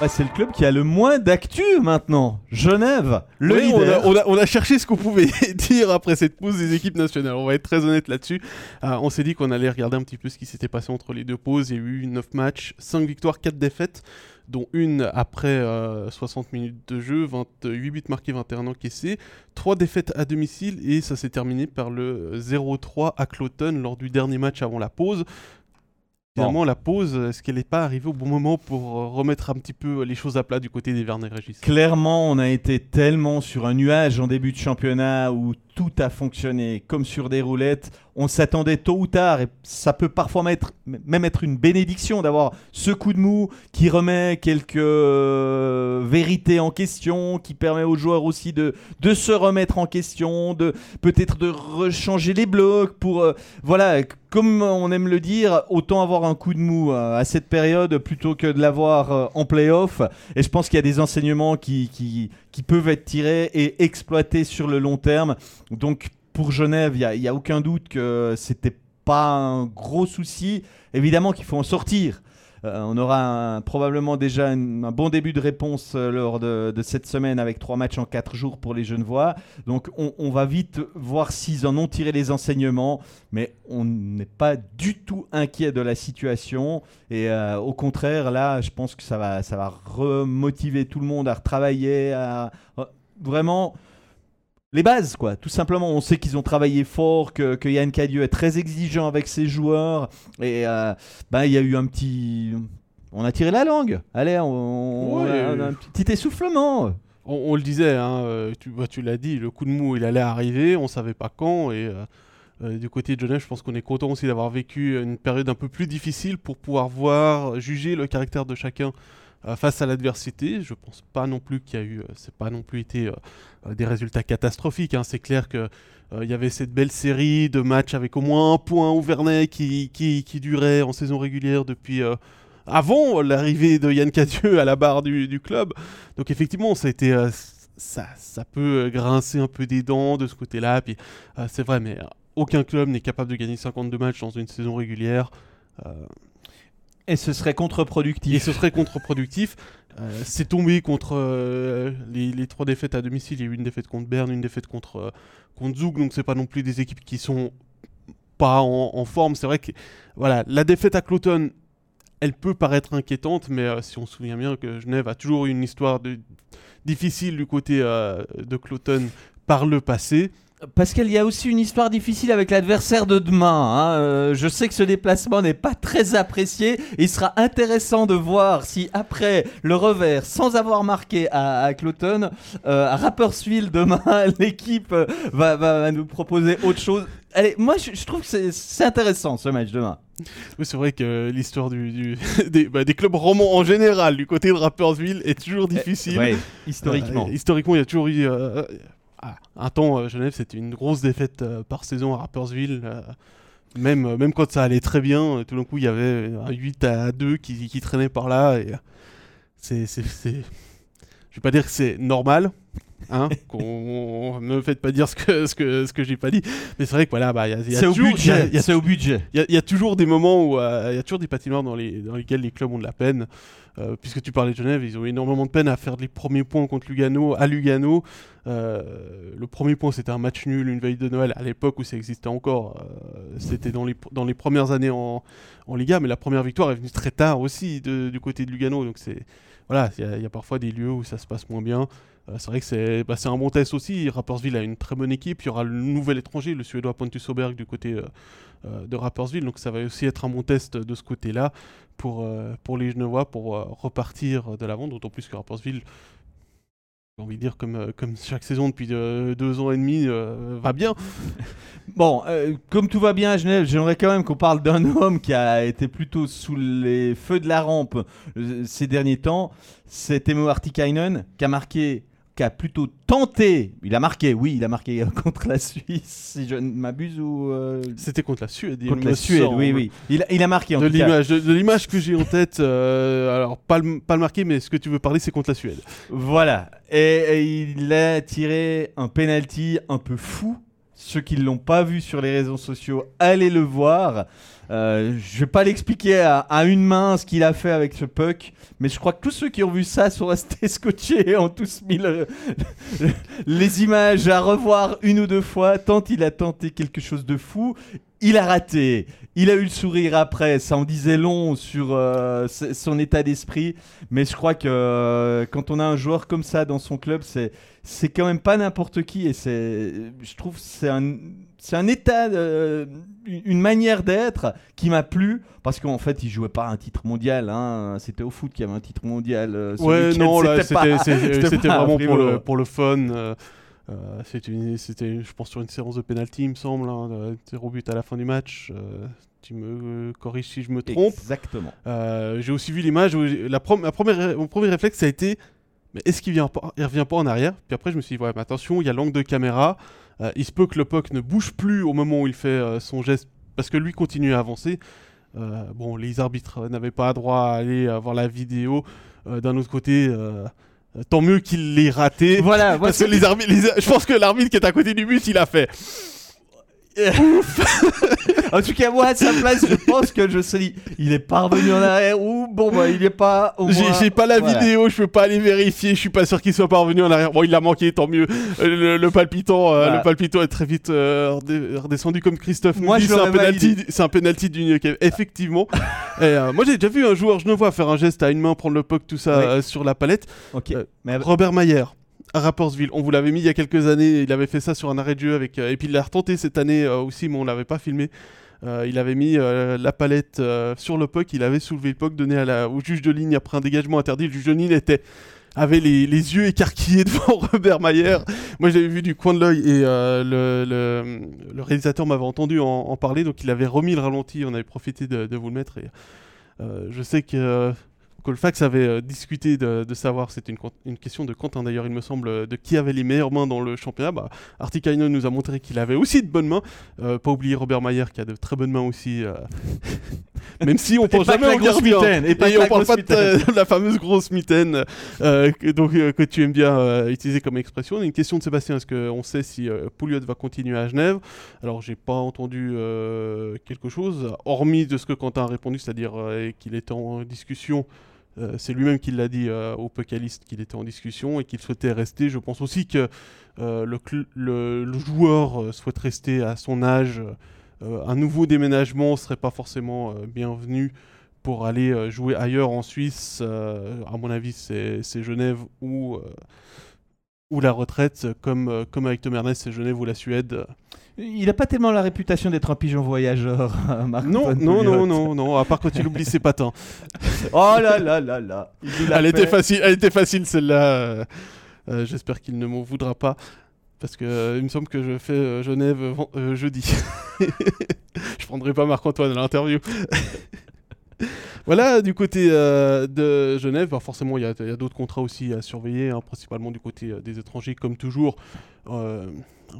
Bah, c'est le club qui a le moins d'actu maintenant. Genève, le Oui, on, leader. a, on, a, on a cherché ce qu'on pouvait dire après cette pause des équipes nationales. On va être très honnête là-dessus. Euh, on s'est dit qu'on allait regarder un petit peu ce qui s'était passé entre les deux pauses. Il y a eu 9 matchs, 5 victoires, 4 défaites, dont une après euh, 60 minutes de jeu, 28 buts marqués, 21 encaissés, 3 défaites à domicile et ça s'est terminé par le 0-3 à Cloton lors du dernier match avant la pause. Finalement, la pause, est-ce qu'elle n'est pas arrivée au bon moment pour euh, remettre un petit peu les choses à plat du côté des Vernet Régis? Clairement, on a été tellement sur un nuage en début de championnat où tout a fonctionné comme sur des roulettes. On s'attendait tôt ou tard, et ça peut parfois même être une bénédiction d'avoir ce coup de mou qui remet quelques euh, vérités en question, qui permet aux joueurs aussi de, se remettre en question, de peut-être de rechanger les blocs pour euh, voilà, comme on aime le dire, autant avoir un coup de mou euh, à cette période plutôt que de l'avoir en playoff. Et je pense qu'il y a des enseignements qui, qui peuvent être tirés et exploités sur le long terme. Donc pour Genève, il n'y a, a aucun doute que c'était pas un gros souci. Évidemment qu'il faut en sortir. Euh, on aura probablement déjà un bon début de réponse euh, lors de, cette semaine avec trois matchs en quatre jours pour les Genevois. Donc on, va vite voir s'ils en ont tiré les enseignements, mais on n'est pas du tout inquiet de la situation. Et euh, au contraire, là, je pense que ça va, ça va remotiver tout le monde à retravailler, à- vraiment les bases, quoi. Tout simplement, on sait qu'ils ont travaillé fort, que, que Yann Cadieux est très exigeant avec ses joueurs. Et euh, ben, il y a eu un petit. On a tiré la langue. Allez, on, on a, on a un petit essoufflement. On, on le disait, hein, tu, bah, tu l'as dit, le coup de mou, il allait arriver, on savait pas quand. Et euh, euh, du côté de Genève, je pense qu'on est content aussi d'avoir vécu une période un peu plus difficile pour pouvoir voir, juger le caractère de chacun face à l'adversité. Je pense pas non plus qu'il y a eu, c'est pas non plus été des résultats catastrophiques. Hein. C'est clair que il y avait cette belle série de matchs avec au moins un point au Vernet qui, qui, qui durait en saison régulière depuis avant l'arrivée de Yann Cadieux à la barre du, club. Donc effectivement, ça a été, ça, ça peut grincer un peu des dents de ce côté-là. Puis c'est vrai, mais aucun club n'est capable de gagner 52 matchs dans une saison régulière. Et ce serait contre-productif. Et ce serait contre-productif. Euh, c'est tombé contre euh, les, trois défaites à domicile. Il y a eu une défaite contre Berne, une défaite contre, euh, contre Zug. Donc c'est pas non plus des équipes qui sont pas en, forme. C'est vrai que voilà, la défaite à Cloton, elle peut paraître inquiétante, mais si on se souvient bien que Genève a toujours eu une histoire difficile du côté de Cloton par le passé. Parce qu'il y a aussi une histoire difficile avec l'adversaire de demain. Hein. Euh, je sais que ce déplacement n'est pas très apprécié. il sera intéressant de voir si après le revers, sans avoir marqué à, à Cloton, euh, à Rapperswil demain, l'équipe va, nous proposer autre chose. Allez, moi je, trouve que c'est intéressant ce match demain. Oui, c'est vrai que l'histoire du, bah, des, clubs romans en général du côté de Rapperswil est toujours eh, difficile. Historiquement. Euh, historiquement, il y a toujours eu un temps, euh, Genève, c'était une grosse défaite euh, par saison à Rapperswil. Euh, même, même quand ça allait très bien, tout d'un coup, il y avait un 8 à 2 qui, qui traînait par là. Et c'est, c'est, Je vais pas dire que c'est normal, Hein, qu'on ne me faites pas dire ce que ce que ce que j'ai pas dit mais c'est vrai que voilà bah y a, il y, a toujours des moments où il y a toujours des patinoires dans les dans lesquels les clubs ont de la peine euh, puisque tu parlais de Genève, ils ont énormément de peine à faire les premiers points contre Lugano à Lugano. Euh, le premier point, c'était un match nul, une veille de Noël, à l'époque où ça existait encore. Euh, c'était dans les, dans les premières années en, en, Liga, mais la première victoire est venue très tard aussi du côté de Lugano. Donc c'est voilà, il y, a parfois des lieux où ça se passe moins bien. c'est vrai que c'est bah, un bon test aussi. Rappersville a une très bonne équipe. Il y aura le nouvel étranger, le Suédois Pontus Oberg du côté de Rappersville. Donc ça va aussi être un bon test de ce côté-là pour, euh, pour les Genevois pour euh, repartir de l'avant, d'autant plus que Rappersville, j'ai envie de dire, comme, euh, comme chaque saison depuis deux ans et demi, va bien. Bon, comme tout va bien à Genève, j'aimerais quand même qu'on parle d'un homme qui a été plutôt sous les feux de la rampe ces derniers temps. C'est Temo Artikainen, qui a marqué qui a plutôt tenté, il a marqué, oui, il a marqué contre la Suisse, si je ne m'abuse ou. Euh, C'était contre la Suède. Contre la Suède, oui, oui. Il, il, a marqué en de l'image, De, l'image que j'ai en tête, euh, alors pas le, pas le marqué, mais ce que tu veux parler, c'est contre la Suède. Voilà. Et, il a tiré un penalty un peu fou. Ceux qui ne l'ont pas vu sur les réseaux sociaux, allez le voir. Euh, je vais pas l'expliquer à, une main ce qu'il a fait avec ce puck, mais je crois que tous ceux qui ont vu ça sont restés scotchés et ont tous mis les images à revoir une ou deux fois, tant il a tenté quelque chose de fou. Il a raté, il a eu le sourire après, ça en disait long sur euh, son état d'esprit, mais je crois que euh, quand on a un joueur comme ça dans son club, c'est c'est quand même pas n'importe qui et c'est je trouve c'est un c'est un état, une manière d'être qui m'a plu parce qu'en fait, il jouait pas un titre mondial. Hein. C'était au foot qu'il y avait un titre mondial. Euh, ouais, non, là, c'était vraiment pour le, pour le fun. Euh, euh, c'était, je pense, sur une séance de penalty, il me semble. Hein, zéro but à la fin du match. tu me corriges si je me trompe. Exactement. j'ai aussi vu l'image où la, première, mon premier réflexe, ça a été mais est-ce qu'il vient pas, il revient pas en arrière? Puis après, je me suis dit, ouais, mais attention, il y a l'angle de caméra. Euh, il se peut que le puck ne bouge plus au moment où il fait euh, son geste parce que lui continue à avancer. Euh, bon, les arbitres n'avaient pas droit à aller voir la vidéo. D'un autre côté, tant mieux qu'il l'ait raté. Voilà, parce que les arbitres, je pense que l'arbitre qui est à côté du but, il a fait. En tout cas, moi, à sa place, je pense que je sais, il est pas revenu en arrière ou bon, bah, il est pas. J'ai pas la vidéo, je peux pas aller vérifier, je suis pas sûr qu'il soit pas revenu en arrière. Bon, il a manqué, tant mieux. Euh, le, palpitant, euh, le palpitant est très vite euh, redescendu comme Christophe moi, C'est un penalty, c'est un penalty du Effectivement. Et, moi, j'ai déjà vu un joueur je ne vois faire un geste à une main, prendre le puck, tout ça sur la palette. Robert Mayer à. On vous l'avait mis il y a quelques années. Il avait fait ça sur un arrêt de jeu avec. Euh, et puis il l'a retenté cette année euh, aussi, mais on l'avait pas filmé. Euh, il avait mis la palette sur le puck. Il avait soulevé le puck, donné à la, au juge de ligne après un dégagement interdit. Le juge de ligne était avait les, yeux écarquillés devant Robert Mayer. Moi, j'avais vu du coin de l'œil et le, réalisateur m'avait entendu en, parler, donc il avait remis le ralenti. On avait profité de, vous le mettre. Et, je sais que Colfax avait euh, discuté de, de savoir, c'était une, question de Quentin d'ailleurs, il me semble, euh, de qui avait les meilleures mains dans le championnat. Bah, nous a montré qu'il avait aussi de bonnes mains. Euh, pas oublier Robert Mayer qui a de très bonnes mains aussi. euh. Même si on pense pas que jamais au grosse mitaine, et pas que on parle pas de, la fameuse grosse mitaine que, donc, que tu aimes bien utiliser comme expression. Une question de Sébastien, est-ce qu'on sait si Pouliot va continuer à Genève? Alors j'ai pas entendu quelque chose, hormis de ce que Quentin a répondu, c'est-à-dire qu'il était en discussion. Euh, c'est lui-même qui l'a dit euh, au Pucalist qu'il était en discussion et qu'il souhaitait rester. Je pense aussi que euh, le, joueur souhaite rester à son âge. Un nouveau déménagement serait pas forcément bienvenu pour aller jouer ailleurs en Suisse. à mon avis, c'est Genève ou, la retraite, comme, comme avec Tom Ernest, c'est Genève ou la Suède. Il n'a pas tellement la réputation d'être un pigeon voyageur, Marc Non, Antoine non, non, non, non, à part quand il oublie ses patins. Oh là là là là. Elle était facile, elle était facile celle-là. euh, euh, J'espère qu'il ne m'en voudra pas. Parce que euh, il me semble que je fais euh, Genève jeudi. je prendrai pas Marc-Antoine à l'interview. voilà, du côté de Genève, bah, forcément, il y a, d'autres contrats aussi à surveiller, hein, principalement du côté des étrangers, comme toujours.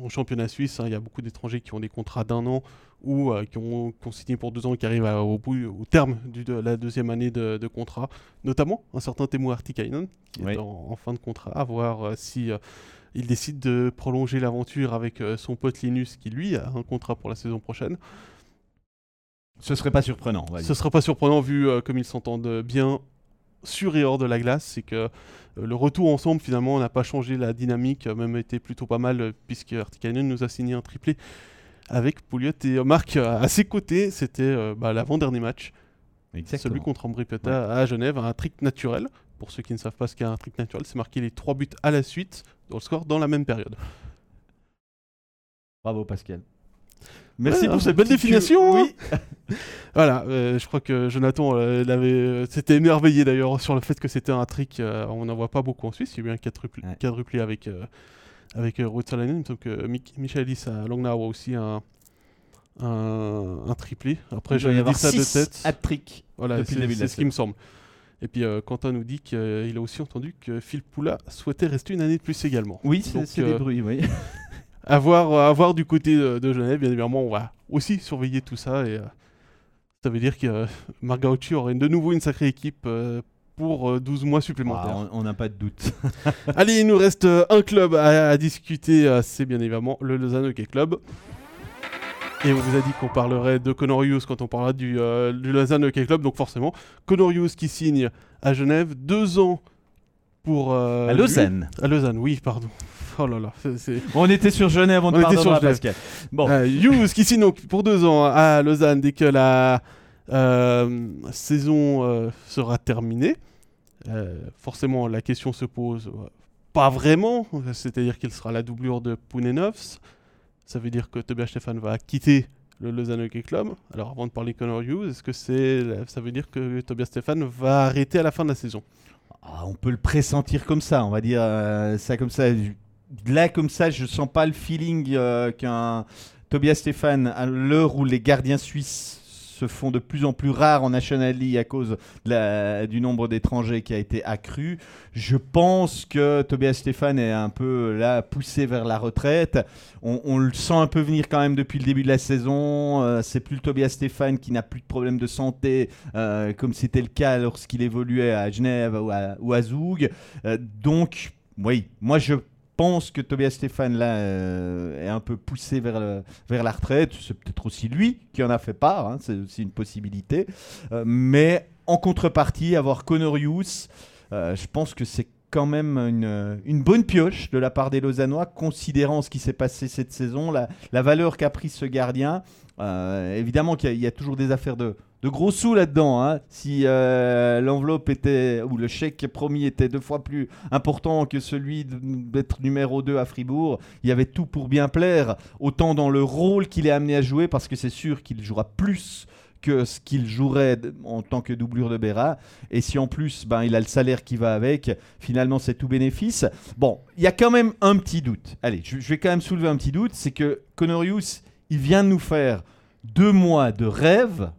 Au championnat suisse, hein, il y a beaucoup d'étrangers qui ont des contrats d'un an ou euh, qui, ont, qui ont signé pour deux ans et qui arrivent à- au, bout, au terme du- de la deuxième année de, de contrat. Notamment un certain Temu Artikainen, qui Oui. est en, en fin de contrat, à voir euh, si euh, il décide de prolonger l'aventure avec euh, son pote Linus, qui lui a un contrat pour la saison prochaine. Ce serait pas surprenant. on va dire. Ce sera pas surprenant vu comme ils s'entendent bien sur et hors de la glace, c'est que euh, le retour ensemble finalement n'a pas changé la dynamique, a même été plutôt pas mal puisque Artikainen nous a signé un triplé avec Pouliot et Marc à ses côtés, c'était euh, bah, l'avant-dernier match, celui contre Ambry Piotta à Genève, un trick naturel. Pour ceux qui ne savent pas ce qu'est un trick naturel, c'est marquer les trois buts à la suite dans le score dans la même période. Bravo Pascal. Merci Ouais, pour cette petite définition, hein. Voilà, euh, je crois que Jonathan euh, euh, s'était émerveillé d'ailleurs sur le fait que c'était un trick. euh, on n'en voit pas beaucoup en Suisse. Il y a eu un quadruplé, Ouais. quadruplé avec, euh, avec euh, Ruud Salonen. Il me semble que Mik- Michaelis à Langnau a aussi un, un, un triplé. Après, j'avais dit ça de tête. hat-tricks. Voilà, depuis le c'est ce qui me semble. Et puis euh, Quentin nous dit qu'il a aussi entendu que Phil Poula souhaitait rester une année de plus également. Oui, c'est c'est des euh, bruits, oui. à voir, à voir du côté de, de Genève, bien évidemment, on va aussi surveiller tout ça. Et euh, ça veut dire que euh, Marc Gauchi aurait de nouveau une sacrée équipe euh, pour euh, 12 mois supplémentaires. Ah, on n'a pas de doute. Allez, il nous reste euh, un club à, à discuter, euh, c'est bien évidemment le Lausanne Hockey Club. Et on vous a dit qu'on parlerait de Connor Hughes quand on parlera du, euh, du Lausanne Hockey Club, donc forcément, Connor Hughes qui signe à Genève, deux ans pour... euh, à lui. Lausanne. À Lausanne, oui, pardon. Oh là là, c'est- c'est... On était sur Genève, on, On était sur Genève. Pascal. Bon, Euh, Hughes qui signe donc pour deux ans à Lausanne dès que la euh, saison euh, sera terminée. Forcément, la question se pose pas vraiment, c'est-à-dire qu'il sera la doublure de Pounenovs. Ça veut dire que Tobias Stefan va quitter le Lausanne Hockey Club. Alors, avant de parler Connor Hughes, est-ce que c'est, ça veut dire que Tobias Stefan va arrêter à la fin de la saison? Ah, on peut le pressentir comme ça, on va dire euh, ça comme ça. Là, comme ça, je sens pas le feeling euh, qu'un Tobias Stéphane, à l'heure où les gardiens suisses se font de plus en plus rares en National League à cause du nombre d'étrangers qui a été accru. Je pense que Tobias Stéphane est un peu là poussé vers la retraite. On, le sent un peu venir quand même depuis le début de la saison. Euh, c'est plus le Tobias Stéphane qui n'a plus de problème de santé euh, comme c'était le cas lorsqu'il évoluait à Genève ou à, ou Zoug. Euh, donc, oui, moi je pense que Tobias Stéphane là euh, est un peu poussé vers, vers la retraite. C'est peut-être aussi lui qui en a fait part, hein, c'est aussi une possibilité. Euh, mais en contrepartie, avoir Connor Hughes, euh, je pense que c'est quand même une, une bonne pioche de la part des Lausannois, considérant ce qui s'est passé cette saison, la, la valeur qu'a pris ce gardien. Euh, évidemment qu'il y, a- toujours des affaires de, gros sous là-dedans. hein. Si euh, l'enveloppe était, ou le chèque promis était deux fois plus important que celui d'être numéro 2 à Fribourg, il y avait tout pour bien plaire, autant dans le rôle qu'il est amené à jouer, parce que c'est sûr qu'il jouera plus que ce qu'il jouerait en tant que doublure de Béra. Et si en plus, ben, il a le salaire qui va avec, finalement, c'est tout bénéfice. Bon, il y a quand même un petit doute. Allez, je, je vais quand même soulever un petit doute. C'est que Connor Hughes, il vient nous faire deux mois de rêve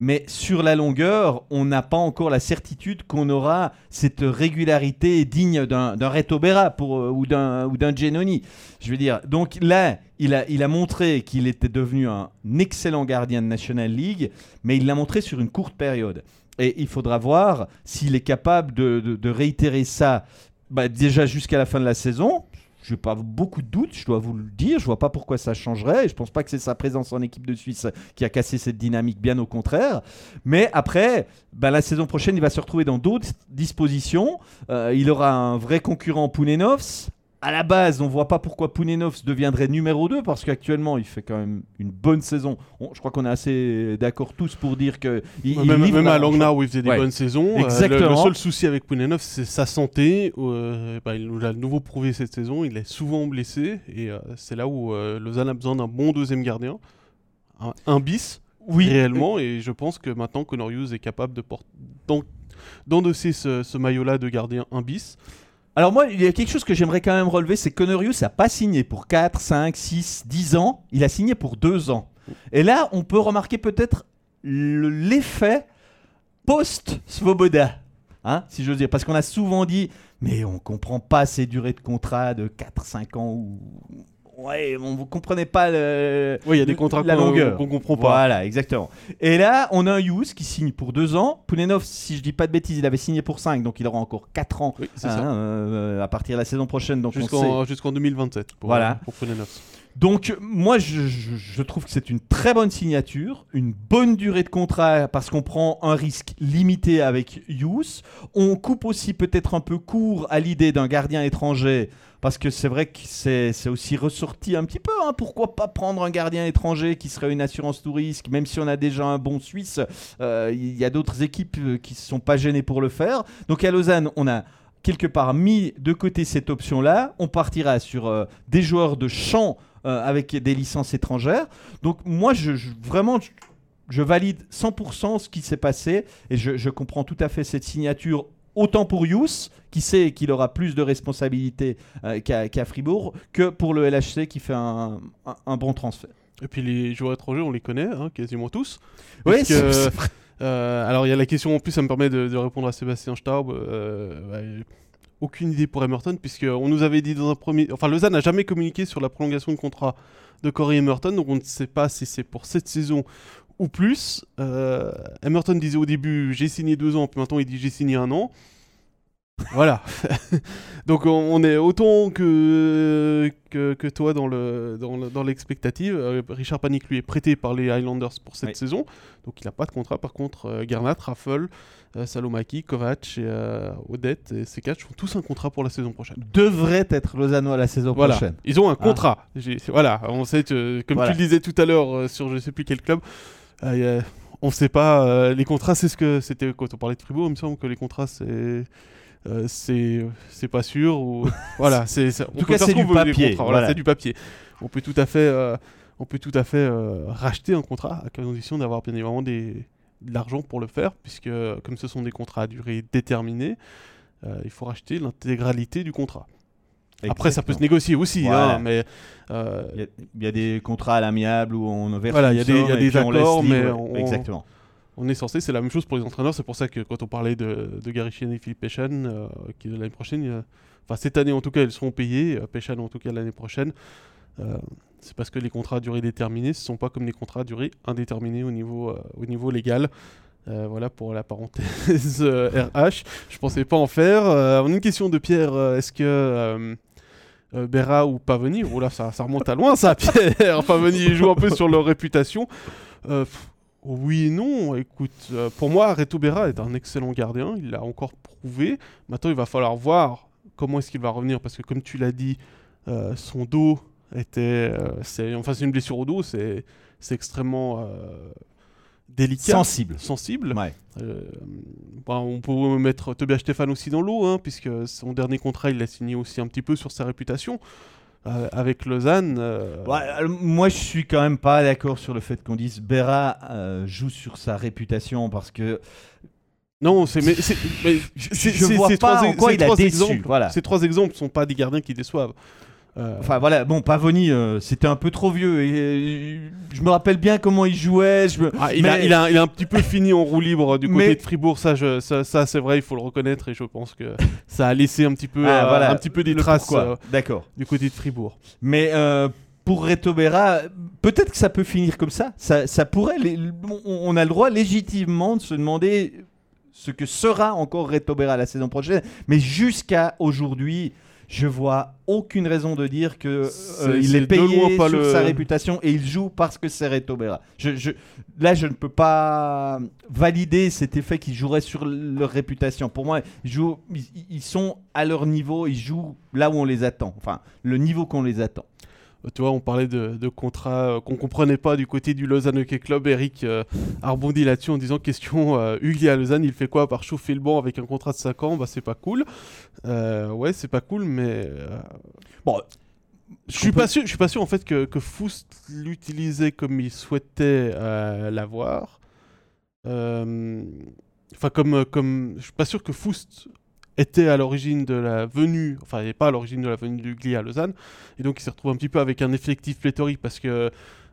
Mais sur la longueur, on n'a pas encore la certitude qu'on aura cette régularité digne d'un Reto Berra pour, euh, ou d'un Genoni. Je veux dire, donc là, il a, il a montré qu'il était devenu un excellent gardien de National League, mais il l'a montré sur une courte période. Et il faudra voir s'il est capable de réitérer ça bah, déjà jusqu'à la fin de la saison. Je n'ai pas beaucoup de doutes, je dois vous le dire. Je vois pas pourquoi ça changerait. Et je pense pas que c'est sa présence en équipe de Suisse qui a cassé cette dynamique, bien au contraire. Mais après, bah, la saison prochaine, il va se retrouver dans d'autres dispositions. Euh, il aura un vrai concurrent Pounenovs. À la base, on voit pas pourquoi Pounenovs deviendrait numéro 2 parce qu'actuellement, il fait quand même une bonne saison. On- je crois qu'on est assez d'accord tous pour dire que il, il même même à Langnau où il faisait des Ouais. bonnes saisons. euh, le- seul souci avec Poulenov, c'est sa santé. Euh, bah, il nous l'a de nouveau prouvé cette saison. Il est souvent blessé. Et euh, c'est là où Lausanne a besoin d'un bon deuxième gardien. Un, un bis, Oui, réellement. Et je pense que maintenant, Connor Hughes est capable de d'endosser ce, ce maillot-là de gardien un bis. Alors moi, il y a quelque chose que j'aimerais quand même relever, c'est que Conorius n'a pas signé pour 4, 5, 6, 10 ans, il a signé pour 2 ans. Et là, on peut remarquer peut-être le- l'effet post-Svoboda, hein, si j'ose dire, parce qu'on a souvent dit, mais on comprend pas ces durées de contrat de 4, 5 ans ou... Ouais, on ne comprenait pas le, Oui, il y a des contrats la longueur. qu'on comprend pas. Voilà, exactement. Et là, on a un Hughes qui signe pour 2 ans. Poulenov, si je dis pas de bêtises, il avait signé pour 5, donc il aura encore 4 ans Oui, Hein, ça. euh, à partir de la saison prochaine. Jusqu'en jusqu'en 2027 pour, Voilà. pour Poulenov. Donc moi, je, trouve que c'est une très bonne signature, une bonne durée de contrat parce qu'on prend un risque limité avec Hughes. On coupe aussi peut-être un peu court à l'idée d'un gardien étranger. Parce que c'est vrai que c'est c'est aussi ressorti un petit peu. hein. Pourquoi pas prendre un gardien étranger qui serait une assurance tout risque Même si on a déjà un bon Suisse, euh, il y a d'autres équipes euh, qui ne sont pas gênées pour le faire. Donc à Lausanne, on a quelque part mis de côté cette option-là. On partira sur euh, des joueurs de champ euh, avec des licences étrangères. Donc moi, je, je- vraiment, je, je valide 100% ce qui s'est passé et je, je comprends tout à fait cette signature. Autant pour Yous, qui sait qu'il aura plus de responsabilités euh, qu'à Fribourg, que pour le LHC qui fait un, un- un bon transfert. Et puis les joueurs étrangers, on les connaît, hein, quasiment tous. Oui, c'est- euh, alors il y a la question en plus, ça me permet de, de répondre à Sébastien Staub. euh, aucune idée pour Emerton, puisqu'on nous avait dit dans un premier. Enfin, Lausanne n'a jamais communiqué sur la prolongation de contrat de Corey Emerton, donc on ne sait pas si c'est pour cette saison ou plus. Euh, Emerton disait au début j'ai signé deux ans, puis maintenant il dit j'ai signé un an. Voilà. Donc on, est autant que, que, que toi dans le dans le- dans l'expectative. Euh, Richard Panic lui est prêté par les Highlanders pour cette Oui. saison, donc il n'a pas de contrat. Par contre, euh, Garnat, Raffle, euh, Salomaki, Kovac et euh, Odette et ces quatre font tous un contrat pour la saison prochaine. devrait être Lausannois la saison Voilà, prochaine. ils ont un contrat. J'ai- Voilà, on sait que, comme Voilà. tu le disais tout à l'heure sur je sais plus quel club, euh, on sait pas. euh, les contrats, c'est ce que c'était quand on parlait de Fribourg. Il me semble que les contrats, c'est euh, c'est c'est pas sûr ou voilà. C'est on tout cas, c'est du papier, voilà, voilà. c'est du papier. On peut tout à fait euh, on peut tout à fait euh, racheter un contrat à condition d'avoir bien évidemment des de l'argent pour le faire, puisque comme ce sont des contrats à durée déterminée, il faut racheter l'intégralité du contrat. Après, ça peut se Exactement. négocier aussi, Voilà. hein, mais Il y, a, il y a des contrats à l'amiable où on verse Voilà, il y a des- il y a des puis on accords, mais on- Exactement. on est censé, c'est la même chose pour les entraîneurs. C'est pour ça que quand on parlait de, de Gary Chien et Philippe Péchan, euh, qui l'année prochaine, a- enfin cette année en tout cas, ils seront payés. euh, Péchan en tout cas l'année prochaine. Euh, c'est parce que les contrats à durée déterminée, ce sont pas comme les contrats à durée indéterminée au niveau, euh, au niveau légal. Euh, voilà pour la parenthèse euh, RH. Je pensais pas en faire. Euh, on a une question de Pierre. euh, Est-ce que euh, euh, Berra ou Pavoni, oh là, ça, remonte à loin ça, Pierre. Pavoni joue un peu sur leur réputation. Euh, oui et non. Écoute, euh, pour moi, Reto Berra est un excellent gardien. Il l'a encore prouvé. Maintenant, il va falloir voir comment est-ce qu'il va revenir parce que, comme tu l'as dit, euh, son dos était, euh, c'est, enfin, c'est une blessure au dos, c'est, c'est extrêmement délicat, Sensible. sensible. Ouais. Euh, bah, on peut mettre Tobias Stéphane aussi dans l'eau, hein, puisque son dernier contrat, il l'a signé aussi un petit peu sur sa réputation. Euh, avec Lausanne. euh, Ouais, alors, moi, je suis quand même pas d'accord sur le fait qu'on dise Berra euh, joue sur sa réputation parce que Non, c'est mais mais je vois pas trois en quoi il a déçu, exemples- voilà. Ces trois exemples sont pas des gardiens qui déçoivent. Euh, Enfin voilà, bon, Pavoni, euh, c'était un peu trop vieux. Et, euh, je me rappelle bien comment il jouait. Je me... Ah, il, a, il, a, il, a, un petit peu fini en roue libre du côté de Fribourg, ça, je, ça, ça c'est vrai, il faut le reconnaître et je pense que ça a laissé un petit peu, ah, voilà. un petit peu des traces D'accord. du côté de Fribourg. Mais pour Reto Berra, peut-être que ça peut finir comme ça. Ça, ça pourrait. on a le droit légitimement de se demander ce que sera encore Reto Berra la saison prochaine. Mais jusqu'à aujourd'hui, je vois aucune raison de dire que euh, il est, payé sur sa réputation et il joue parce que c'est Reto Berra. Je, là, je ne peux pas valider cet effet qu'il jouerait sur leur réputation. Pour moi, ils, jouent, ils sont à leur niveau, ils jouent là où on les attend. Enfin, le niveau qu'on les attend. Tu vois, on parlait de, contrats euh, qu'on comprenait pas du côté du Lausanne Hockey Club. Eric euh, a rebondi là-dessus en disant question euh, Ugly à Lausanne, il fait quoi par chauffer le banc avec un contrat de 5 ans? Bah, c'est pas cool. ouais, c'est pas cool, mais. Bon. Je suis pas sûr, je suis pas sûr en fait que, que Foust l'utilisait comme il souhaitait l'avoir. Enfin, comme, comme, je suis pas sûr que Foust était à l'origine de la venue, enfin, il n'est pas à l'origine de la venue du Gli à Lausanne, et donc il s'est retrouvé un petit peu avec un effectif pléthorique parce que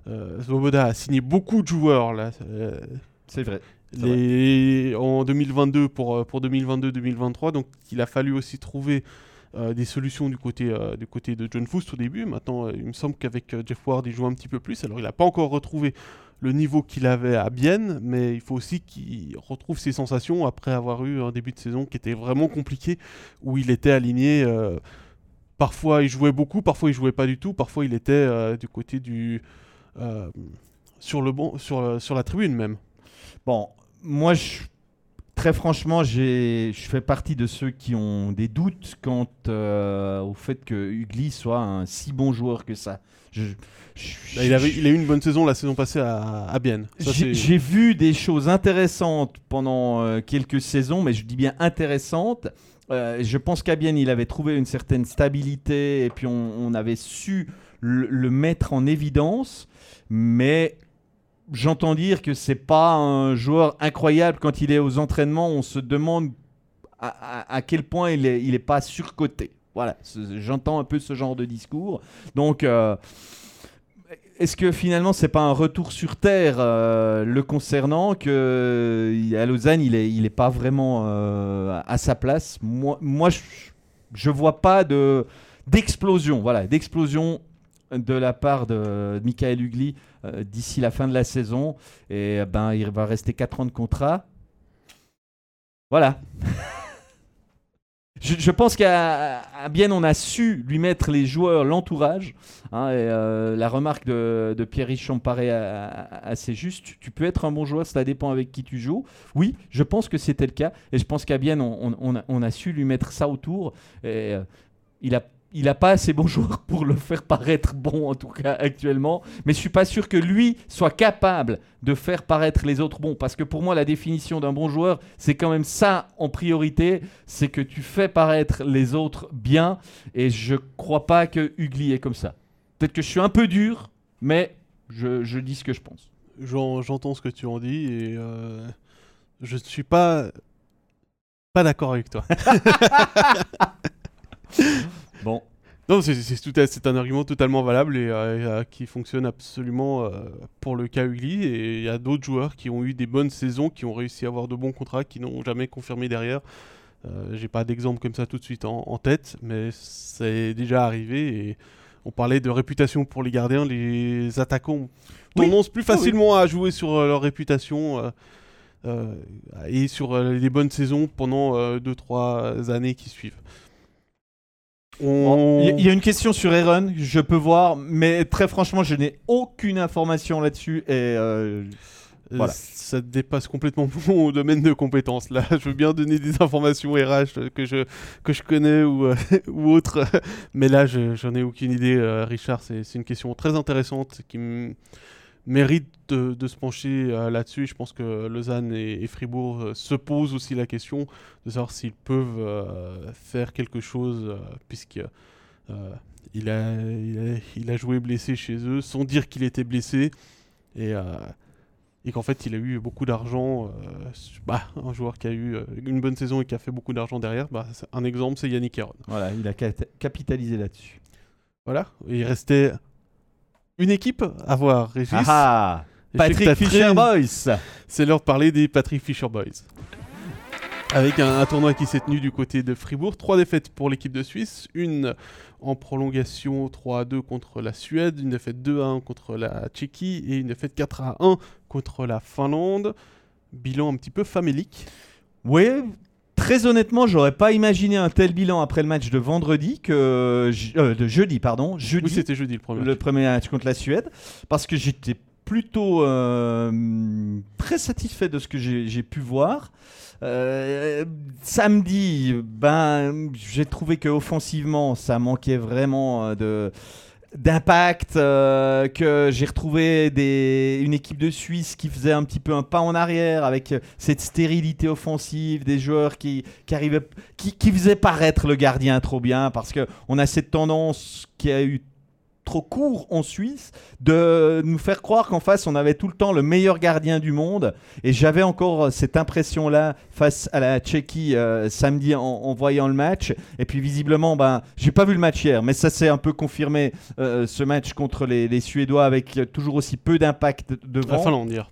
euh, Svoboda a signé beaucoup de joueurs là. Euh, c'est vrai. Les... En 2022 pour, euh, pour 2022-2023, donc il a fallu aussi trouver des solutions du côté, du côté de John Foust au début. Maintenant, il me semble qu'avec Jeff Ward, il joue un petit peu plus. Alors, il n'a pas encore retrouvé le niveau qu'il avait à Bienne, mais il faut aussi qu'il retrouve ses sensations après avoir eu un début de saison qui était vraiment compliqué, où il était aligné. Euh, parfois il jouait beaucoup, parfois il jouait pas du tout, parfois il était euh, du côté du euh, sur le bon, sur, sur la tribune même. Bon, moi je, très franchement, je fais partie de ceux qui ont des doutes quant au fait que Ugly soit un si bon joueur que ça. Je, il, avait, il a eu une bonne saison la saison passée à, à Bienne. J'ai vu des choses intéressantes pendant euh, quelques saisons, mais je dis bien intéressantes. Euh, je pense qu'à Bienne, il avait trouvé une certaine stabilité et puis on, avait su le, mettre en évidence. Mais j'entends dire que c'est pas un joueur incroyable quand il est aux entraînements. On se demande à, quel point il est, il est pas surcoté. Voilà, j'entends un peu ce genre de discours. Donc. Euh, est-ce que finalement c'est pas un retour sur terre euh, le concernant que euh, à Lausanne il est il est pas vraiment à sa place? Moi moi je, je vois pas de d'explosion voilà d'explosion de la part de Michael Hugli d'ici la fin de la saison et ben il va rester 4 ans de contrat voilà Je, pense qu'à bien on a su lui mettre les joueurs, l'entourage. Hein, euh, la remarque de, Pierre Richon me paraît assez juste. Tu peux être un bon joueur, ça dépend avec qui tu joues. Oui, je pense que c'était le cas. Et je pense qu'à bien on, a, su lui mettre ça autour. Et, euh, il a il n'a pas assez bons joueurs pour le faire paraître bon, en tout cas actuellement. Mais je suis pas sûr que lui soit capable de faire paraître les autres bons. Parce que pour moi, la définition d'un bon joueur, c'est quand même ça en priorité. C'est que tu fais paraître les autres bien. Et je crois pas que Ugly est comme ça. Peut-être que je suis un peu dur, mais je, dis ce que je pense. J'entends ce que tu en dis et euh, je ne suis pas, pas d'accord avec toi. Bon. Non, c'est un argument totalement valable et euh, qui fonctionne absolument euh, pour le cas Ugly. Et il y a d'autres joueurs qui ont eu des bonnes saisons, qui ont réussi à avoir de bons contrats, qui n'ont jamais confirmé derrière. Euh, J'ai pas d'exemple comme ça tout de suite en, tête, mais c'est déjà arrivé. Et on parlait de réputation pour les gardiens, les attaquants tendance plus facilement à jouer sur euh, leur réputation. et sur les bonnes saisons pendant 2-3 années qui suivent. Il y a une question sur Aaron, je peux voir, mais très franchement, je n'ai aucune information là-dessus et euh, voilà. Ça dépasse complètement mon domaine de compétences. Là, je veux bien donner des informations RH que je, que je connais ou, euh, ou autres, mais là, j'en ai aucune idée, euh, Richard. C'est une question très intéressante qui me mérite de, se pencher euh, là-dessus. Je pense que Lausanne et, Fribourg euh, se posent aussi la question de savoir s'ils peuvent euh, faire quelque chose, puisque il a, il, a, joué blessé chez eux sans dire qu'il était blessé. Et, et qu'en fait, il a eu beaucoup d'argent. Bah, un joueur qui a eu une bonne saison et qui a fait beaucoup d'argent derrière, bah, un exemple, c'est Yannick Heron. Voilà, il a capitalisé là-dessus. Voilà, il restait Une équipe à voir, Régis. Ah, ah Patrick Fisher Boys. C'est l'heure de parler des Patrick Fisher Boys. Avec un, un tournoi qui s'est tenu du côté de Fribourg. Trois défaites pour l'équipe de Suisse. Une en prolongation 3 à 2 contre la Suède. Une défaite 2 à 1 contre la Tchéquie. Et une défaite 4 à 1 contre la Finlande. Bilan un petit peu famélique. Oui, très honnêtement, j'aurais pas imaginé un tel bilan après le match de vendredi que euh, de jeudi, pardon, jeudi. Oui, c'était jeudi le premier. le premier match contre la Suède, parce que j'étais plutôt euh, très satisfait de ce que j'ai pu voir. Euh, samedi, ben, j'ai trouvé que offensivement, ça manquait vraiment de d'impact, euh, que j'ai retrouvé des, une équipe de Suisse qui faisait un petit peu un pas en arrière avec euh, cette stérilité offensive, des joueurs qui, arrivaient, qui, faisaient paraître le gardien trop bien, parce que on a cette tendance qui a eu trop court en Suisse de nous faire croire qu'en face on avait tout le temps le meilleur gardien du monde. Et j'avais encore cette impression là face à la Tchéquie euh, samedi en, voyant le match. Et puis visiblement ben j'ai pas vu le match hier mais ça s'est un peu confirmé euh, ce match contre les, Suédois avec euh, toujours aussi peu d'impact de- La devant Finlande.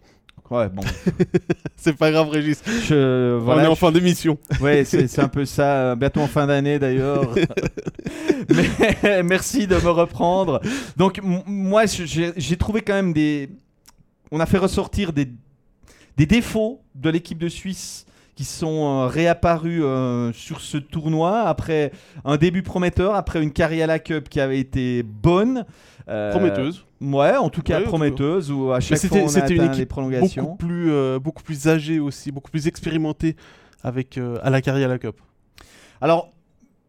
Ouais bon C'est pas grave, Régis. je, On est en je- fin d'émission. Ouais, c'est c'est un peu ça. euh, Bientôt en fin d'année d'ailleurs. Mais merci de me reprendre. Donc m- moi, j'ai j'ai trouvé quand même des. On a fait ressortir des, des défauts de l'équipe de Suisse qui sont euh, réapparus euh, sur ce tournoi après un début prometteur, après une Cariala Cup qui avait été bonne. Euh, Prometteuse. Ouais, en tout cas Ouais, prometteuse, où à chaque fois on a c'était une équipe les prolongations. Beaucoup plus, euh, beaucoup plus âgée aussi, beaucoup plus expérimentée avec euh, à la carrière à la Cup. Alors,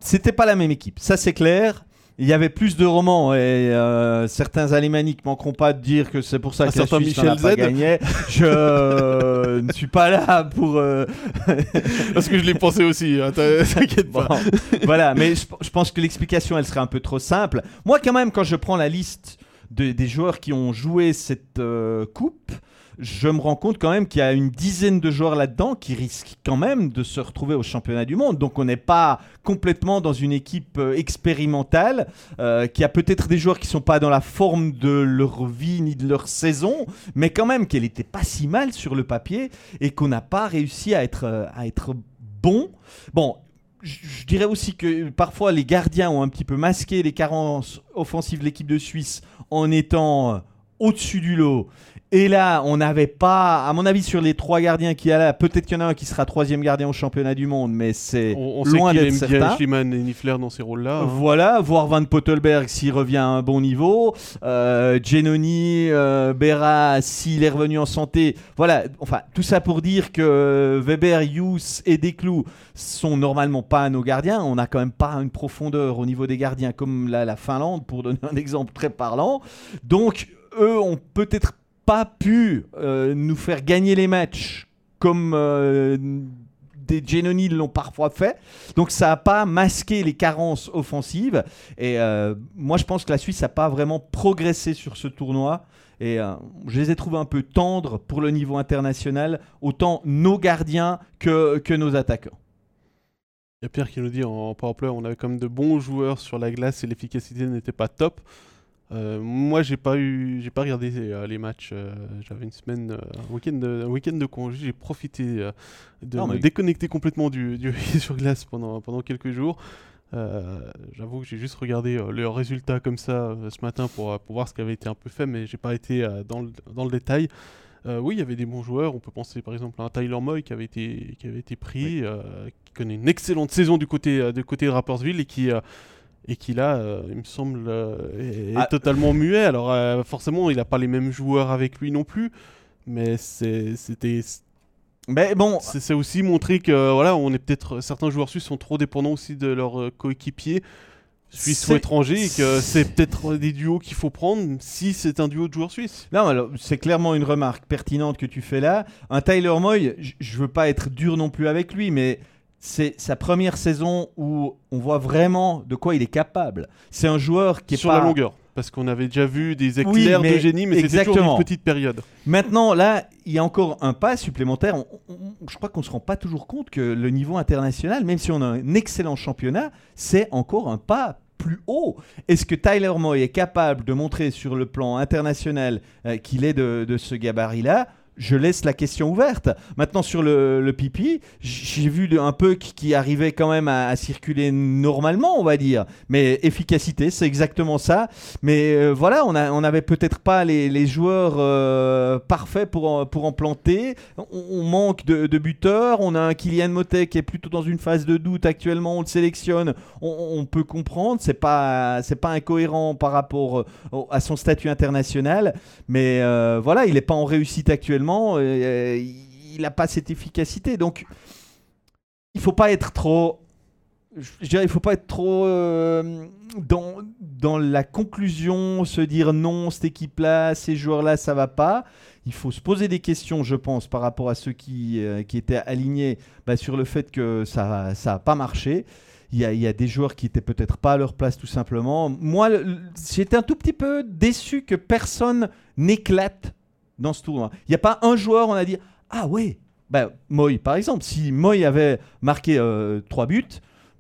c'était pas la même équipe, ça c'est clair. Il y avait plus de romans et euh, certains alémaniques manqueront pas de dire que c'est pour ça Un que la Suisse a Michel pas Z. gagné. Je euh, ne suis pas là pour. euh, Parce que je l'ai pensé aussi, hein, t'inquiète bon, pas. voilà, mais je, je pense que l'explication elle serait un peu trop simple. Moi, quand même, quand je prends la liste de- des joueurs qui ont joué cette euh, coupe, je me rends compte quand même qu'il y a une dizaine de joueurs là-dedans qui risquent quand même de se retrouver au championnat du monde. Donc on n'est pas complètement dans une équipe euh, expérimentale, euh, qui a peut-être des joueurs qui sont pas dans la forme de leur vie ni de leur saison, mais quand même qu'elle était pas si mal sur le papier et qu'on n'a pas réussi à être, euh, à être bon. Bon, je dirais aussi que parfois les gardiens ont un petit peu masqué les carences offensives de l'équipe de Suisse en étant au-dessus du lot. Et là, on n'avait pas, à mon avis, sur les trois gardiens qu'il y a là, peut-être qu'il y en a un qui sera troisième gardien au championnat du monde, mais c'est On, on sait loin qu'il d'être certain. Schliemann et Niffler dans ces rôles-là. hein. Voilà, voir Van Pottelberg s'il revient à un bon niveau, euh, Genoni, euh, Berra s'il est revenu en santé. Voilà, enfin, tout ça pour dire que Weber, Hughes et Desclous sont normalement pas nos gardiens. On n'a quand même pas une profondeur au niveau des gardiens comme la, la Finlande, pour donner un exemple très parlant. Donc, eux ont peut-être pas pu euh, nous faire gagner les matchs comme euh, des Genoni l'ont parfois fait. Donc ça n'a pas masqué les carences offensives. Et euh, moi, je pense que la Suisse n'a pas vraiment progressé sur ce tournoi. Et je les ai trouvés un peu tendres pour le niveau international, autant nos gardiens que, que nos attaquants. Il y a Pierre qui nous dit en powerplay, on avait même de bons joueurs sur la glace et l'efficacité n'était pas top. Euh, moi, j'ai pas eu, j'ai pas regardé euh, les matchs. euh, J'avais une semaine, un week-end, de, week-end de congé. J'ai profité de Non, me mais- déconnecter complètement du, du sur glace pendant pendant quelques jours. J'avoue que j'ai juste regardé leurs résultats comme ça ce matin pour, pour voir ce qui avait été un peu fait, mais j'ai pas été dans, le, dans le détail. Oui, il y avait des bons joueurs. On peut penser par exemple à un Tyler Moy qui avait été, qui avait été pris, qui connaît une excellente saison du côté, du côté de Rapperswil et qui, et qui là, euh, il me semble, euh, est, Ah. totalement muet. Alors euh, forcément, il n'a pas les mêmes joueurs avec lui non plus, mais c'était Mais bon, c'est aussi montrer que voilà, on est peut-être certains joueurs suisses sont trop dépendants aussi de leurs coéquipiers suisses ou étrangers et que c'est peut-être des duos qu'il faut prendre si c'est un duo de joueurs suisses. Non, alors, c'est clairement une remarque pertinente que tu fais là. Un Tyler Moy, je veux pas être dur non plus avec lui, mais c'est sa première saison où on voit vraiment de quoi il est capable. C'est un joueur qui est sur pas... la longueur. Parce qu'on avait déjà vu des éclairs de génie, mais c'était toujours une petite période. Maintenant, là, il y a encore un pas supplémentaire. On- on- je crois qu'on se rend pas toujours compte que le niveau international, même si on a un excellent championnat, c'est encore un pas plus haut. Est-ce que Tyler Moy est capable de montrer sur le plan international euh, qu'il est de, de ce gabarit-là? Je laisse la question ouverte. Maintenant, sur le, pipi, j'ai vu un peu qui, arrivait quand même à, circuler normalement, on va dire. Mais efficacité, c'est exactement ça. Mais euh, voilà, on n'avait peut-être pas les, joueurs euh, parfaits pour, en planter. On, manque de, buteurs. On a un Kylian Motet qui est plutôt dans une phase de doute actuellement. On le sélectionne. On, peut comprendre. C'est pas, pas incohérent par rapport euh, à son statut international. Mais voilà, il n'est pas en réussite actuellement euh, il n'a pas cette efficacité. Donc, il faut pas être trop. Il faut pas être trop euh, dans, la conclusion, se dire non, cette équipe-là, ces joueurs-là, ça va pas. Il faut se poser des questions, je pense, par rapport à ceux qui, euh, qui étaient alignés bah, sur le fait que ça n'a pas marché. Il y, a, il y, a, des joueurs qui étaient peut-être pas à leur place tout simplement. Moi, j'étais un tout petit peu déçu que personne n'éclate dans ce tournoi. Il n'y a pas un joueur, on a dit Ah ouais, bah, Moy par exemple. Si Moy avait marqué euh, trois buts,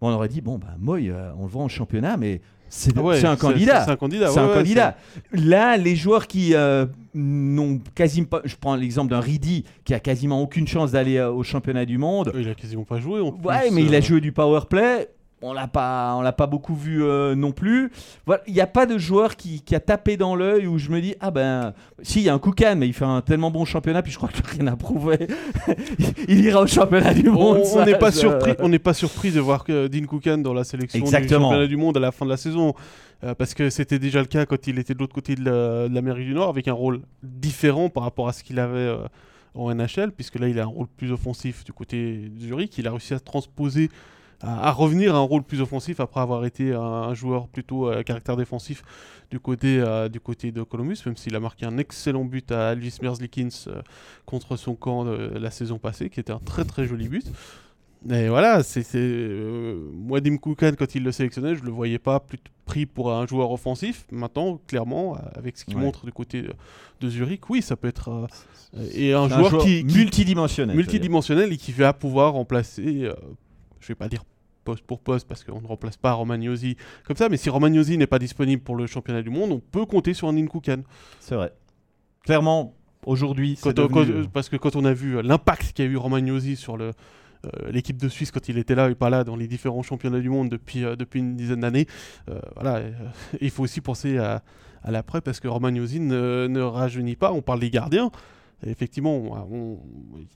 on aurait dit Bon, bah, Moy, euh, on le voit en championnat, mais c'est ah un candidat. C'est un candidat. C'est un candidat. Là, les joueurs qui euh, n'ont quasiment pas. Je prends l'exemple d'un Ridi qui a quasiment aucune chance d'aller au championnat du monde. Il a quasiment pas joué. En ouais, mais il a joué du power play on l'a pas, on l'a pas beaucoup vu euh, non plus. Voilà, il n'y a pas de joueur qui, a tapé dans l'œil où je me dis ah ben si il y a un Koukan mais il fait un tellement bon championnat puis je crois que rien n'a prouvé. il ira au championnat du monde. On n'est pas surpris, on n'est pas surpris de voir que Dean Koukan dans la sélection du championnat du monde à la fin de la saison. Euh, parce que c'était déjà le cas quand il était de l'autre côté de l'Amérique du Nord avec un rôle différent par rapport à ce qu'il avait euh, en NHL puisque là il a un rôle plus offensif du côté de Zurich. Il a réussi à transposer à, revenir à un rôle plus offensif après avoir été un, joueur plutôt à caractère défensif du côté, euh, du côté de Columbus, même s'il a marqué un excellent but à Elvis Merzlikins euh, contre son camp la saison passée, qui était un très très joli but. Et voilà, c'est euh, moi Dim Koukan quand il le sélectionnait, je le voyais pas plus pris pour un joueur offensif. Maintenant, clairement, avec ce qu'il montre du côté de, Zurich, oui, ça peut être et un joueur, qui, multidimensionnel, multidimensionnel et qui va pouvoir remplacer je vais pas dire poste pour poste parce qu'on ne remplace pas Romagnosi comme ça, mais si Romagnosi n'est pas disponible pour le championnat du monde, on peut compter sur un. C'est vrai. Clairement, aujourd'hui, parce que quand on a vu l'impact qu'a eu Romagnosi sur le, euh, l'équipe de Suisse quand il était là et pas là dans les différents championnats du monde depuis, euh, depuis une dizaine d'années. Euh, voilà, il faut aussi penser à, à l'après parce que Romagnosi ne, ne rajeunit pas. On parle des gardiens effectivement,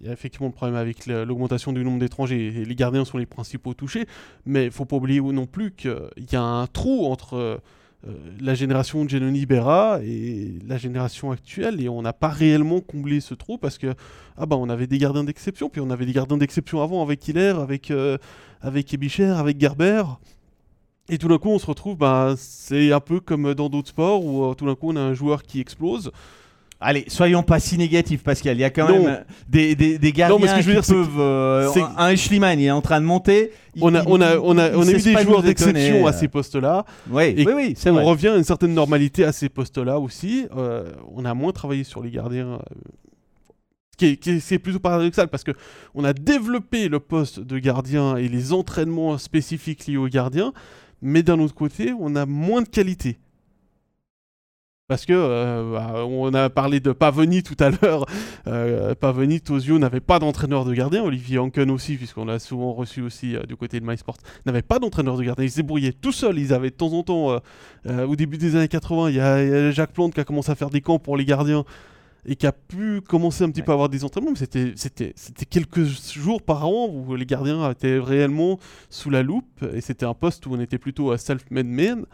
il y a effectivement le problème avec l'augmentation du nombre d'étrangers. Les gardiens sont les principaux touchés, mais il ne faut pas oublier non plus qu'il y a un trou entre euh, la génération de Genoni Berra et la génération actuelle, et on n'a pas réellement comblé ce trou parce que ah bah, on avait des gardiens d'exception, puis on avait des gardiens d'exception avant avec Hiller, avec, euh, avec Ebicher, avec Gerber. Et tout d'un coup, on se retrouve, bah, c'est un peu comme dans d'autres sports où euh, tout d'un coup, on a un joueur qui explose. Allez, soyons pas si négatifs, Pascal. Il y a quand même des, des, des gardiens qui peuvent. Euh, un Schliemann, il est en train de monter. on a, on a, on a, on a eu des joueurs d'exception à ces postes-là. Oui, oui, oui c'est On revient à une certaine normalité à ces postes-là aussi. Euh, on a moins travaillé sur les gardiens. Euh, c'est plutôt paradoxal parce que on a développé le poste de gardien et les entraînements spécifiques liés aux gardiens, mais d'un autre côté, on a moins de qualité. Parce que euh, bah, on a parlé de Pavoni tout à l'heure. Euh, Pavoni, Tosio n'avait pas d'entraîneur de gardien. Olivier Anken aussi, puisqu'on l'a souvent reçu aussi euh, du côté de MySport, n'avait pas d'entraîneur de gardien. Ils se débrouillaient tout seuls. Ils avaient de temps en temps, au début des années 80, il y, a Jacques Plante qui a commencé à faire des camps pour les gardiens et qui a pu commencer un petit peu à avoir des entraînements. Mais c'était quelques jours par an où les gardiens étaient réellement sous la loupe. Et c'était un poste où on était plutôt à self-made man.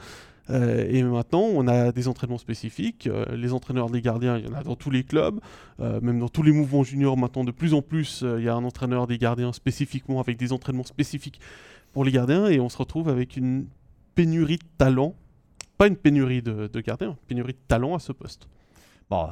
Euh, et maintenant, on a des entraînements spécifiques. Euh, les entraîneurs des gardiens, il y en a dans tous les clubs, euh, même dans tous les mouvements juniors. Maintenant, de plus en plus, il y a un entraîneur des gardiens spécifiquement avec des entraînements spécifiques pour les gardiens. Et on se retrouve avec une pénurie de talent. Pas une pénurie de, de gardiens, une pénurie de talent à ce poste. Bon,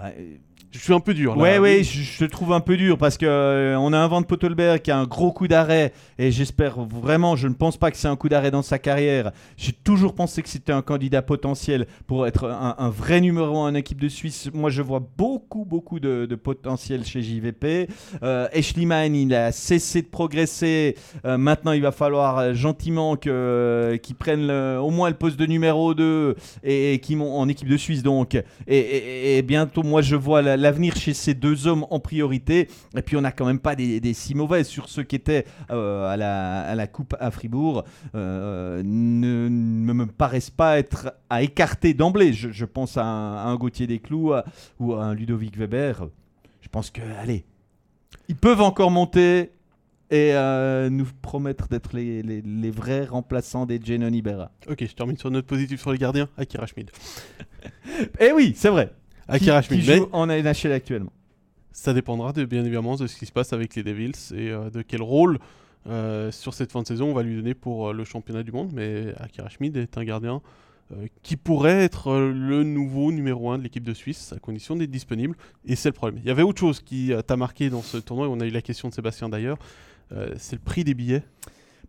Je suis un peu dur. Là. Ouais, ouais, je, je trouve un peu dur parce que euh, on a un Van Pottelberg qui a un gros coup d'arrêt et j'espère vraiment, je ne pense pas que c'est un coup d'arrêt dans sa carrière. J'ai toujours pensé que c'était un candidat potentiel pour être un, vrai numéro 1 en équipe de Suisse. Moi, je vois beaucoup, beaucoup de, potentiel chez JVP. Euh, Eschliman, il a cessé de progresser. Euh, maintenant, il va falloir gentiment euh, qu'il prenne au moins le poste de numéro 2 et, qui en équipe de Suisse donc. Et bientôt, moi, je vois la- l'avenir chez ces deux hommes en priorité. Et puis, on n'a quand même pas des, des si mauvais sur ceux qui étaient euh, à, la, à la Coupe à Fribourg. euh, ne, ne me paraissent pas être à écarter d'emblée. Je, je pense à un, à un Gauthier Desclous à- ou à un Ludovic Weber. Je pense que, allez, ils peuvent encore monter et euh, nous promettre d'être les, les- les vrais remplaçants des Genon Ibera. Ok, je termine sur une note positive sur les gardiens. Akira Schmid. Eh oui, c'est vrai. Akira qui, qui Schmid. Mais joue en NHL actuellement. ça dépendra de, bien évidemment de ce qui se passe avec les Devils et euh, de quel rôle euh, sur cette fin de saison on va lui donner pour euh, le championnat du monde. Mais Akira Schmid est un gardien qui pourrait être le nouveau numéro 1 de l'équipe de Suisse à condition d'être disponible. Et c'est le problème. Il y avait autre chose qui t'a marqué dans ce tournoi. et On a eu la question de Sébastien d'ailleurs. C'est le prix des billets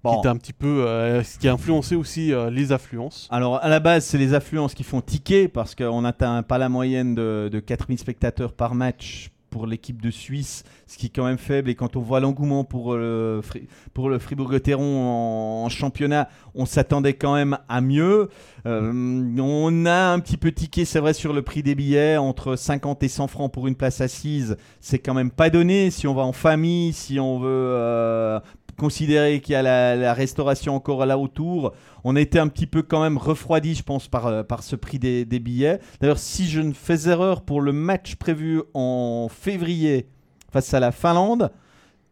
Bon. qui un petit peu euh, ce qui a influencé aussi euh, les affluences. Alors à la base, c'est les affluences qui font ticker parce qu'on n'atteint pas la moyenne de, de 4000 spectateurs par match pour l'équipe de Suisse, ce qui est quand même faible. Et quand on voit l'engouement pour le, Fri- pour le Fribourg-Gotteron en, en championnat, on s'attendait quand même à mieux. Euh, on a un petit peu tiqué, c'est vrai, sur le prix des billets, entre 50 et 100 francs pour une place assise. C'est quand même pas donné si on va en famille, si on veut euh, considérer qu'il y a la, restauration encore là autour. On a été un petit peu quand même refroidi, je pense, par, euh, par ce prix des billets. D'ailleurs, si je ne fais erreur pour le match prévu en février face à la Finlande,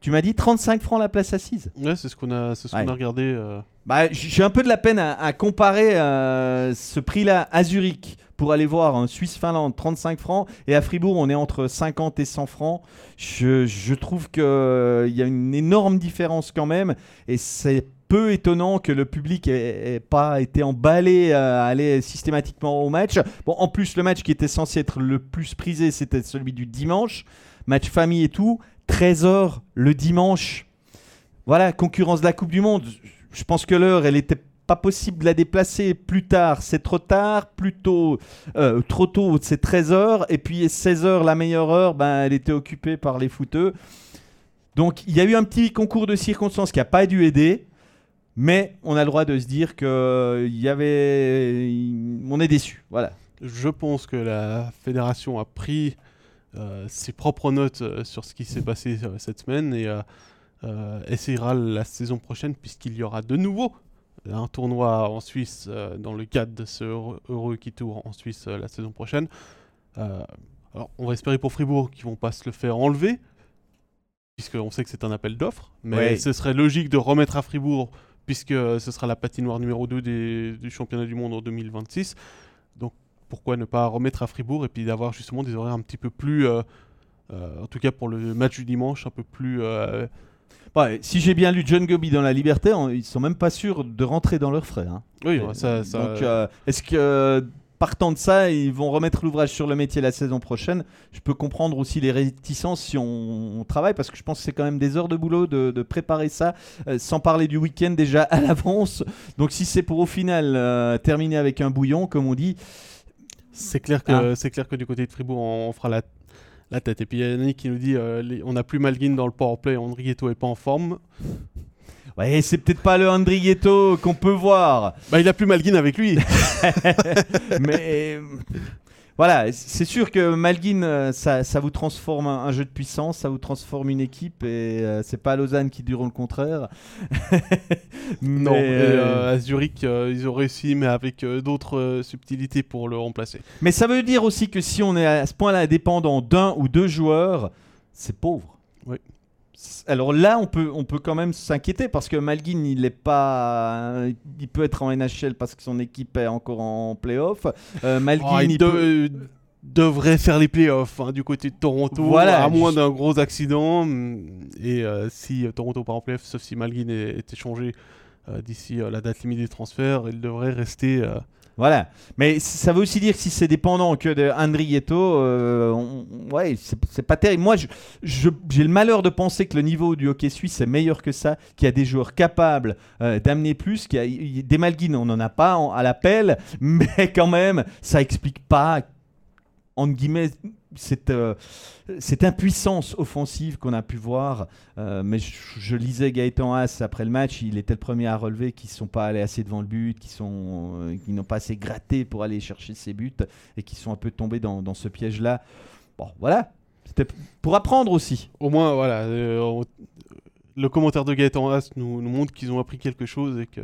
tu m'as dit 35 francs la place assise. Ouais, c'est ce qu'on a, ce qu'on a regardé. euh, Bah, j'ai un peu de la peine à, à comparer euh, ce prix-là à Zurich pour aller voir un Suisse-Finlande 35 francs et à Fribourg on est entre 50 et 100 francs. Je, je trouve qu'il y a une énorme différence quand même et c'est peu étonnant que le public ait, ait pas été emballé à aller systématiquement au match. Bon, en plus le match qui était censé être le plus prisé c'était celui du dimanche, match famille et tout, 13h le dimanche. Voilà, concurrence de la Coupe du Monde. Je pense que l'heure, elle était pas possible de la déplacer plus tard, c'est trop tard, plus tôt, euh, trop tôt, c'est 13h, et puis 16h, la meilleure heure, ben, elle était occupée par les footeux. Donc il y a eu un petit concours de circonstances qui n'a pas dû aider, mais on a le droit de se dire que il y avait... On est déçu, voilà. Je pense que la fédération a pris euh, ses propres notes euh, sur ce qui s'est passé euh, cette semaine et euh, euh, essayera la saison prochaine, puisqu'il y aura de nouveau un tournoi en Suisse euh, dans le cadre de ce heureux- qui tour en Suisse euh, la saison prochaine. Euh, alors, on va espérer pour Fribourg qu'ils vont pas se le faire enlever, puisqu'on sait que c'est un appel d'offres, mais Ouais. ce serait logique de remettre à Fribourg, puisque euh, ce sera la patinoire numéro 2 des- du championnat du monde en 2026 pourquoi ne pas remettre à Fribourg et puis d'avoir justement des horaires un petit peu plus, euh, euh, en tout cas pour le match du dimanche, un peu plus... euh, Ouais, si j'ai bien lu John Goby dans La Liberté, on- ils sont même pas sûrs de rentrer dans leurs frais. hein. Oui, ouais, ça... ça- Donc, euh, est-ce que partant de ça, ils vont remettre l'ouvrage sur le métier la saison prochaine Je peux comprendre aussi les réticences si on, on travaille, parce que je pense que c'est quand même des heures de boulot de, de préparer ça, euh, sans parler du week-end déjà à l'avance. Donc, si c'est pour au final euh, terminer avec un bouillon, comme on dit, C'est clair, que, Ah. c'est clair que du côté de Fribourg, on, on fera la, la tête. Et puis il y a Yannick qui nous dit euh, les- on n'a plus Malguin dans le powerplay, Andrietto est pas en forme. ouais, c'est peut-être pas le Andrietto qu'on peut voir. Bah, il a plus Malguin avec lui. Mais voilà, c'est sûr que Malguin, euh, ça, ça vous transforme un, un jeu de puissance, ça vous transforme une équipe et euh, c'est pas Lausanne qui diront le contraire. non, mais, euh, à Zurich, euh, ils ont réussi, mais avec d'autres subtilités pour le remplacer. mais ça veut dire aussi que si on est à ce point-là dépendant d'un ou deux joueurs, c'est pauvre. Oui. Alors là, on peut, on peut quand même s'inquiéter parce que Malguin, il est pas, il peut être en NHL parce que son équipe est encore en playoff. Euh, Malguin, Oh, il il de- peut- euh, devrait faire les playoffs hein, du côté de Toronto, Voilà, à moins je- d'un gros accident. hum, Et euh, si euh, Toronto part en playoff, sauf si Malguin est, est échangé euh, d'ici la date limite des transferts, il devrait rester Voilà. Mais ça veut aussi dire que si c'est dépendant que de Andrietto, euh, ouais, c'est pas terrible. Moi, j'ai le malheur de penser que le niveau du hockey suisse est meilleur que ça, qu'il y a des joueurs capables euh, d'amener plus, qu'il y a des Malguines, on n'en a pas à l'appel, mais quand même, ça explique pas, entre guillemets, cette, euh, cette impuissance offensive qu'on a pu voir. Euh, mais je, lisais Gaëtan Haas après le match, il était le premier à relever qu'ils ne sont pas allés assez devant le but, qui euh, n'ont pas assez gratté pour aller chercher ses buts et qui sont un peu tombés dans, ce piège-là. Bon, voilà. C'était pour apprendre aussi. Au moins, voilà. le commentaire de Gaëtan Haas nous montre qu'ils ont appris quelque chose et que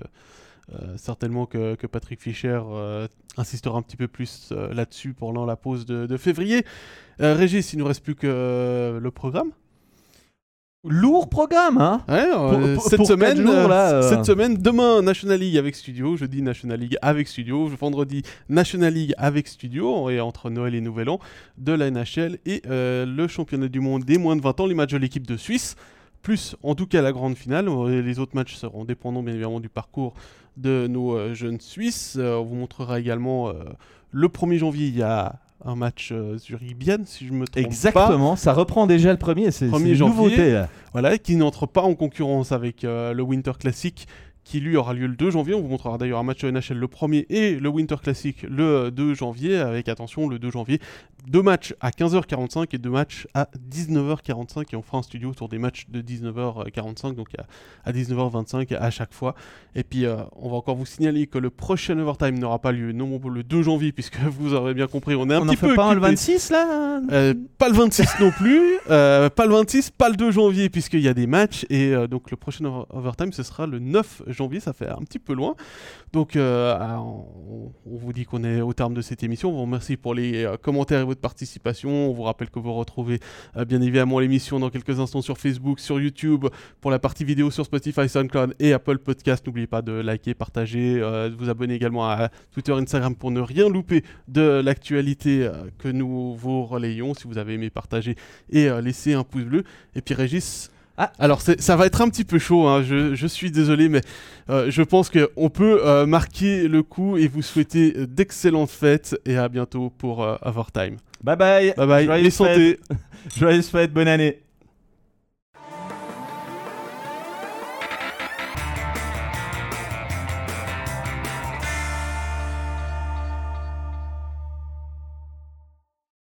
euh, certainement que, Patrick Fischer euh, insistera un petit peu plus euh, là-dessus pendant la pause de, février. Régis, il ne nous reste plus que le programme. Lourd programme, hein cette, semaine, cette semaine, demain National League avec Studio, jeudi National League avec Studio, vendredi National League avec Studio, et entre Noël et Nouvel An, de la NHL et le championnat du monde des moins de 20 ans, les matchs de l'équipe de Suisse, plus en tout cas la grande finale. Les autres matchs seront dépendants bien évidemment du parcours de nos euh, jeunes Suisses. Euh, on vous montrera également euh, le 1er janvier, il y a un match Zurich-Bienne, si je me trompe Exactement, ça reprend déjà le premier, c'est une nouveauté. Voilà, qui n'entre pas en concurrence avec le Winter Classic qui lui aura lieu le 2 janvier. On vous montrera d'ailleurs un match NHL le 1er et le Winter Classic le 2 janvier, avec attention le 2 janvier, deux matchs à 15h45 et deux matchs à 19h45 et on fera un studio autour des matchs de 19h45, donc à, 19h25 à chaque fois. Et puis euh, on va encore vous signaler que le prochain overtime n'aura pas lieu non le 2 janvier, puisque vous aurez bien compris, on est un petit peu... pas le 26 là euh, Pas le 26 non plus, euh, pas le 26, pas le 2 janvier, puisqu'il y a des matchs, et donc le prochain overtime ce sera le 9 janvier ça fait un petit peu loin. Donc, euh, ah, on, vous dit qu'on est au terme de cette émission. On vous remercie pour les euh, commentaires et votre participation. On vous rappelle que vous retrouvez euh, bien évidemment l'émission dans quelques instants sur Facebook, sur YouTube, pour la partie vidéo sur Spotify, SoundCloud et Apple Podcast. N'oubliez pas de liker, partager, de vous abonner également à Twitter, Instagram pour ne rien louper de l'actualité que nous vous relayons. Si vous avez aimé, partager et laisser un pouce bleu. Et puis Régis, ah. Alors ça va être un petit peu chaud, hein. je, suis désolé, mais euh, je pense qu'on peut euh, marquer le coup et vous souhaiter d'excellentes fêtes et à bientôt pour euh, Overtime. Bye bye. Bye bye. Joyeuses santé. Joyeuses fêtes, bonne année.